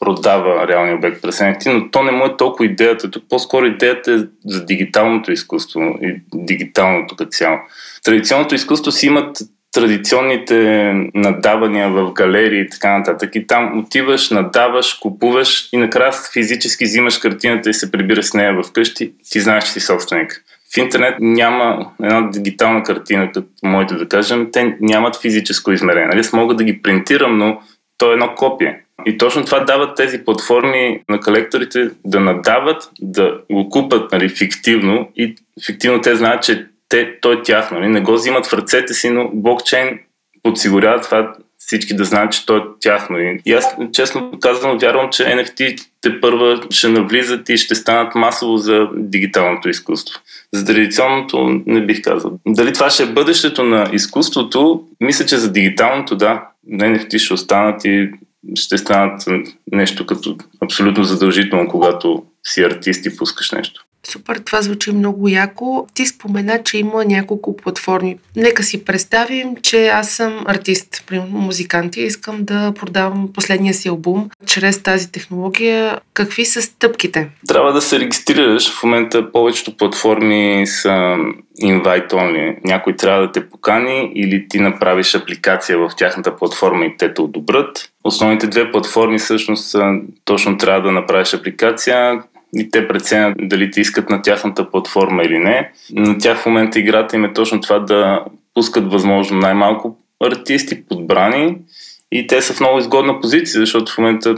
продава реалния обект през NFT, но то не му е толкова идеята. Тук по-скоро идеята е за дигиталното изкуство и дигиталното като цяло. Традиционното изкуство си имат традиционните надавания в галерии и така нататък. И там отиваш, надаваш, купуваш и накрая физически взимаш картината и се прибираш с нея вкъщи. Ти знаеш, че си собственик. В интернет няма една дигитална картина, като моите да кажем, те нямат физическо измерение. Нали? мога да ги принтирам, но то е едно копие. И точно това дават тези платформи на колекторите да надават, да го купат нали, фиктивно и фиктивно те знаят, че те, той е тяхно. Нали? Не го взимат в ръцете си, но блокчейн подсигурява това всички да знаят, че то е тяхно. И аз, честно казвам, вярвам, че NFT те първа ще навлизат и ще станат масово за дигиталното изкуство. За традиционното не бих казал. Дали това ще е бъдещето на изкуството? Мисля, че за дигиталното да. На NFT ще останат и ще станат нещо като абсолютно задължително, когато си артист и пускаш нещо. Супер, това звучи много яко. Ти спомена, че има няколко платформи. Нека си представим, че аз съм артист, примерно музикант и искам да продавам последния си албум чрез тази технология. Какви са стъпките? Трябва да се регистрираш. В момента повечето платформи са invite only. Някой трябва да те покани или ти направиш апликация в тяхната платформа и те те одобрят. Основните две платформи всъщност точно трябва да направиш апликация, и те преценят дали те искат на тяхната платформа или не. На тях в момента играта им е точно това да пускат възможно най-малко артисти подбрани и те са в много изгодна позиция, защото в момента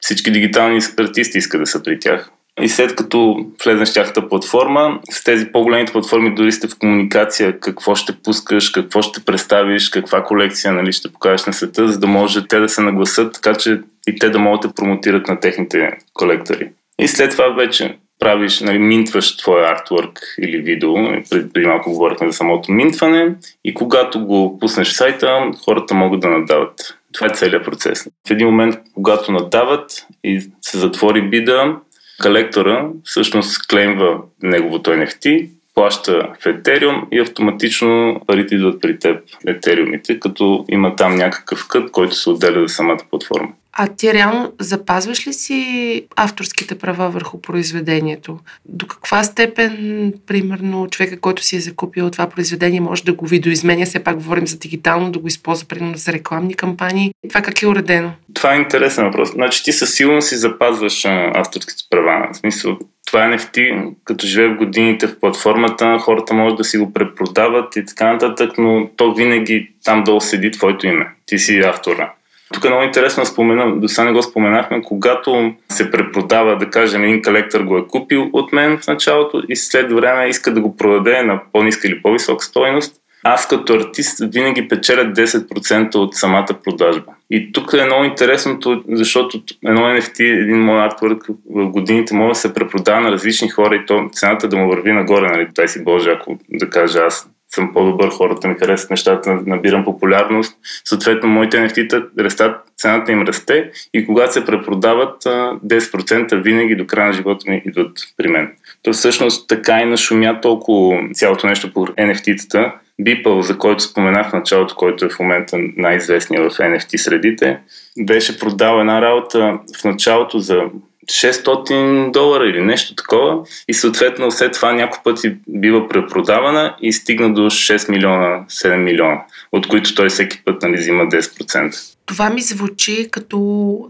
всички дигитални артисти искат да са при тях. И след като влезнеш в тяхната платформа, с тези по-големите платформи дори сте в комуникация какво ще пускаш, какво ще представиш, каква колекция нали, ще покажеш на света, за да може те да се нагласат, така че и те да могат да промотират на техните колектори. И след това вече правиш, нали, минтваш твоя артворк или видео, преди малко говорихме за самото минтване и когато го пуснеш в сайта, хората могат да надават. Това е целият процес. В един момент, когато надават и се затвори бида, колектора всъщност клеймва неговото NFT, плаща в Ethereum и автоматично парите идват при теб, Ethereum, като има там някакъв кът, който се отделя за самата платформа. А ти реално запазваш ли си авторските права върху произведението? До каква степен, примерно, човека, който си е закупил това произведение, може да го видоизменя? Все пак говорим за дигитално, да го използва, примерно, за рекламни кампании. Това как е уредено? Това е интересен въпрос. Значи ти със сигурност си запазваш авторските права. В смисъл, това е NFT, като живее в годините в платформата, хората могат да си го препродават и така нататък, но то винаги там долу седи твоето име. Ти си автора. Тук е много интересно да спомена, до сега не го споменахме, когато се препродава, да кажем, един колектор го е купил от мен в началото и след време иска да го продаде на по-ниска или по-висока стоеност, аз като артист винаги печеля 10% от самата продажба. И тук е много интересното, защото едно NFT, един мой артворк в годините може да се препродава на различни хора и то цената да му върви нагоре, нали, дай си Боже, ако да кажа аз съм по-добър, хората ми харесват нещата, набирам популярност. Съответно, моите NFT-та растат, цената им расте и когато се препродават, 10% винаги до края на живота ми идват при мен. То всъщност така и нашумя толкова цялото нещо по NFT-тата. Бипъл, за който споменах в началото, който е в момента най-известният в NFT средите, беше продал една работа в началото за 600 долара или нещо такова и съответно след това няколко пъти бива препродавана и стигна до 6 милиона, 7 милиона, от които той всеки път нали, взима 10%. Това ми звучи като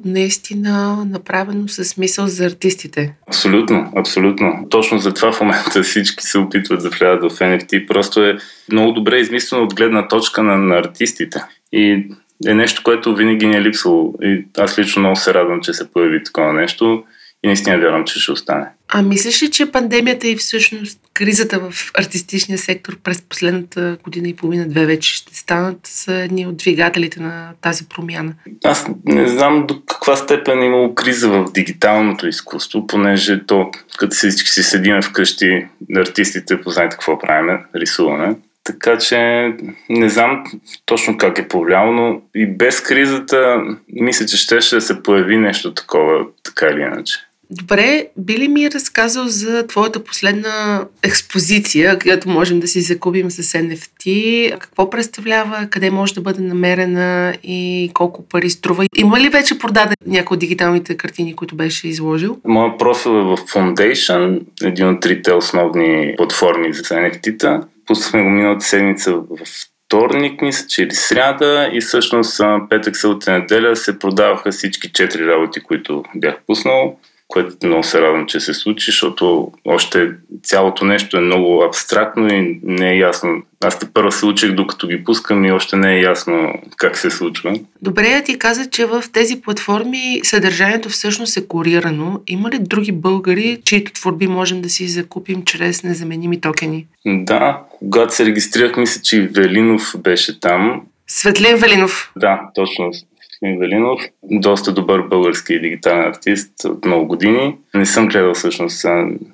наистина направено с смисъл за артистите. Абсолютно, абсолютно. Точно за това в момента всички се опитват да влязат в NFT. Просто е много добре измислено от гледна точка на, на артистите. И е нещо, което винаги ни е липсвало. И аз лично много се радвам, че се появи такова нещо и наистина вярвам, че ще остане. А мислиш ли, че пандемията и всъщност кризата в артистичния сектор през последната година и половина-две вече ще станат са едни от двигателите на тази промяна? Аз не знам до каква степен е имало криза в дигиталното изкуство, понеже то, като всички си седиме вкъщи, артистите познайте какво правиме, рисуваме. Така че не знам точно как е повлияло, но и без кризата мисля, че ще, ще се появи нещо такова, така или иначе. Добре, би ли ми разказал за твоята последна експозиция, където можем да си закупим с NFT? Какво представлява, къде може да бъде намерена и колко пари струва? Има ли вече продаде някои от дигиталните картини, които беше изложил? Моят профил е в Foundation, един от трите основни платформи за NFT-та. Пуснахме го миналата седмица в вторник, мисля, че или сряда и всъщност петък, събота неделя се продаваха всички четири работи, които бях пуснал което много се радвам, че се случи, защото още цялото нещо е много абстрактно и не е ясно. Аз те първо се учих, докато ги пускам и още не е ясно как се случва. Добре, ти каза, че в тези платформи съдържанието всъщност е курирано. Има ли други българи, чието творби можем да си закупим чрез незаменими токени? Да, когато се регистрирах, мисля, че Велинов беше там Светлин Велинов. Да, точно. Светлин Велинов. Доста добър български дигитален артист от много години. Не съм гледал всъщност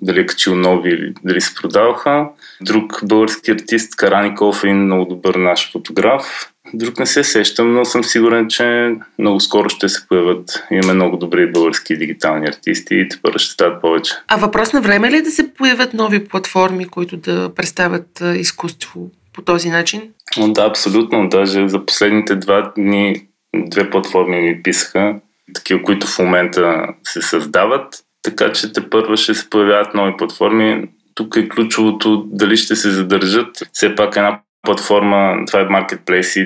дали е качил нови или дали се продаваха. Друг български артист, Караников е много добър наш фотограф. Друг не се сещам, но съм сигурен, че много скоро ще се появят. Имаме много добри български дигитални артисти и тепърва ще стават повече. А въпрос на време ли е да се появят нови платформи, които да представят изкуство по този начин? Да, абсолютно. Даже за последните два дни две платформи ми писаха, такива, които в момента се създават. Така че те първа ще се появяват нови платформи. Тук е ключовото дали ще се задържат. Все пак една платформа, това е маркетплейс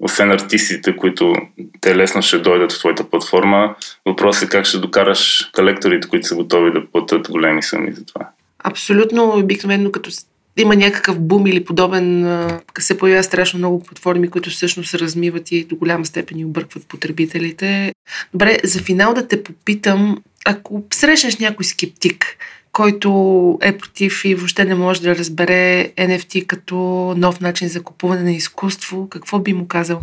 освен артистите, които те лесно ще дойдат в твоята платформа, въпросът е как ще докараш колекторите, които са готови да платят големи суми за това. Абсолютно обикновено като има някакъв бум или подобен, се появява страшно много платформи, които всъщност се размиват и до голяма степен и объркват потребителите. Добре, за финал да те попитам, ако срещнеш някой скептик, който е против и въобще не може да разбере NFT като нов начин за купуване на изкуство, какво би му казал?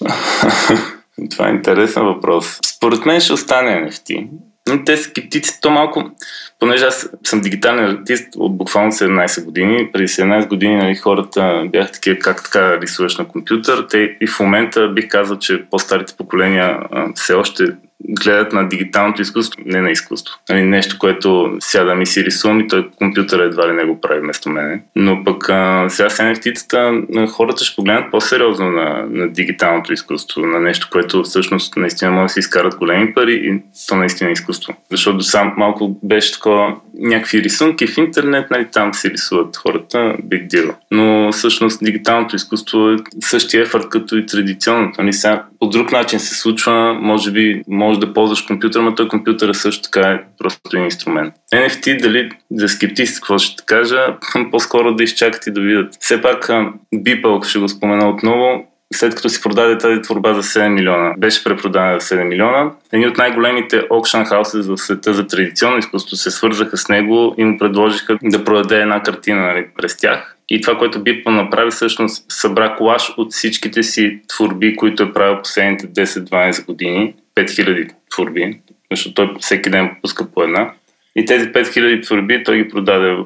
Това е интересен въпрос. Според мен ще остане NFT. Но те скептици, то малко, понеже аз съм дигитален артист от буквално 17 години, преди 17 години нали, хората бяха такива как така рисуваш на компютър. Те и в момента бих казал, че по-старите поколения все още гледат на дигиталното изкуство, не на изкуство. Нали, нещо, което сядам и си рисувам и той компютър едва ли не го прави вместо мене. Но пък а, сега с NFT-тата хората ще погледнат по-сериозно на, на дигиталното изкуство, на нещо, което всъщност наистина може да се изкарат големи пари и то наистина е изкуство. Защото сам малко беше такова някакви рисунки в интернет, нали, там си рисуват хората, big deal. Но всъщност дигиталното изкуство е същия ефорт като и традиционното. Нали, сега по друг начин се случва, може би може да ползваш компютър, но той компютър също така е просто един инструмент. NFT, дали за скептици, какво ще кажа, по-скоро да изчакат и да видят. Все пак Beeple, ще го спомена отново, след като си продаде тази творба за 7 милиона, беше препродана за 7 милиона, едни от най-големите auction houses в света за традиционно изкуство се свързаха с него и му предложиха да продаде една картина нали, през тях. И това, което Бипъл направи, всъщност събра колаж от всичките си творби, които е правил последните 10-12 години. 5000 творби, защото той всеки ден пуска по една. И тези 5000 творби той ги продаде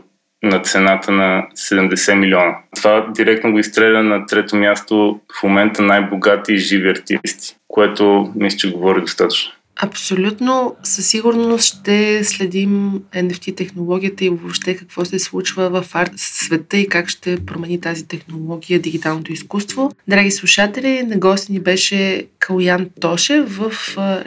на цената на 70 милиона. Това директно го изстреля на трето място в момента най-богати и живи артисти, което мисля, че говори достатъчно. Абсолютно, със сигурност ще следим NFT технологията и въобще какво се случва в арт света и как ще промени тази технология дигиталното изкуство. Драги слушатели, на гости ни беше Калян Тоше. В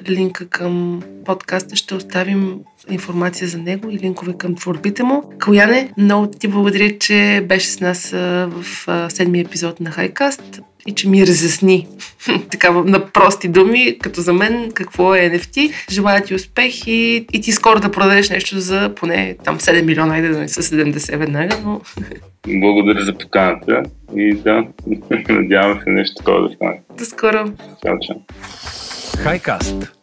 линка към подкаста ще оставим информация за него и линкове към творбите му. Каляне, много ти благодаря, че беше с нас в седмия епизод на Хайкаст и че ми разясни така на прости думи, като за мен, какво е NFT. Желая ти успех и, и ти скоро да продадеш нещо за поне там 7 милиона, айде да не са 70 веднага, но... Благодаря за поканата и да, надявам се нещо такова да стане. До скоро! Чао, чао! Хайкаст.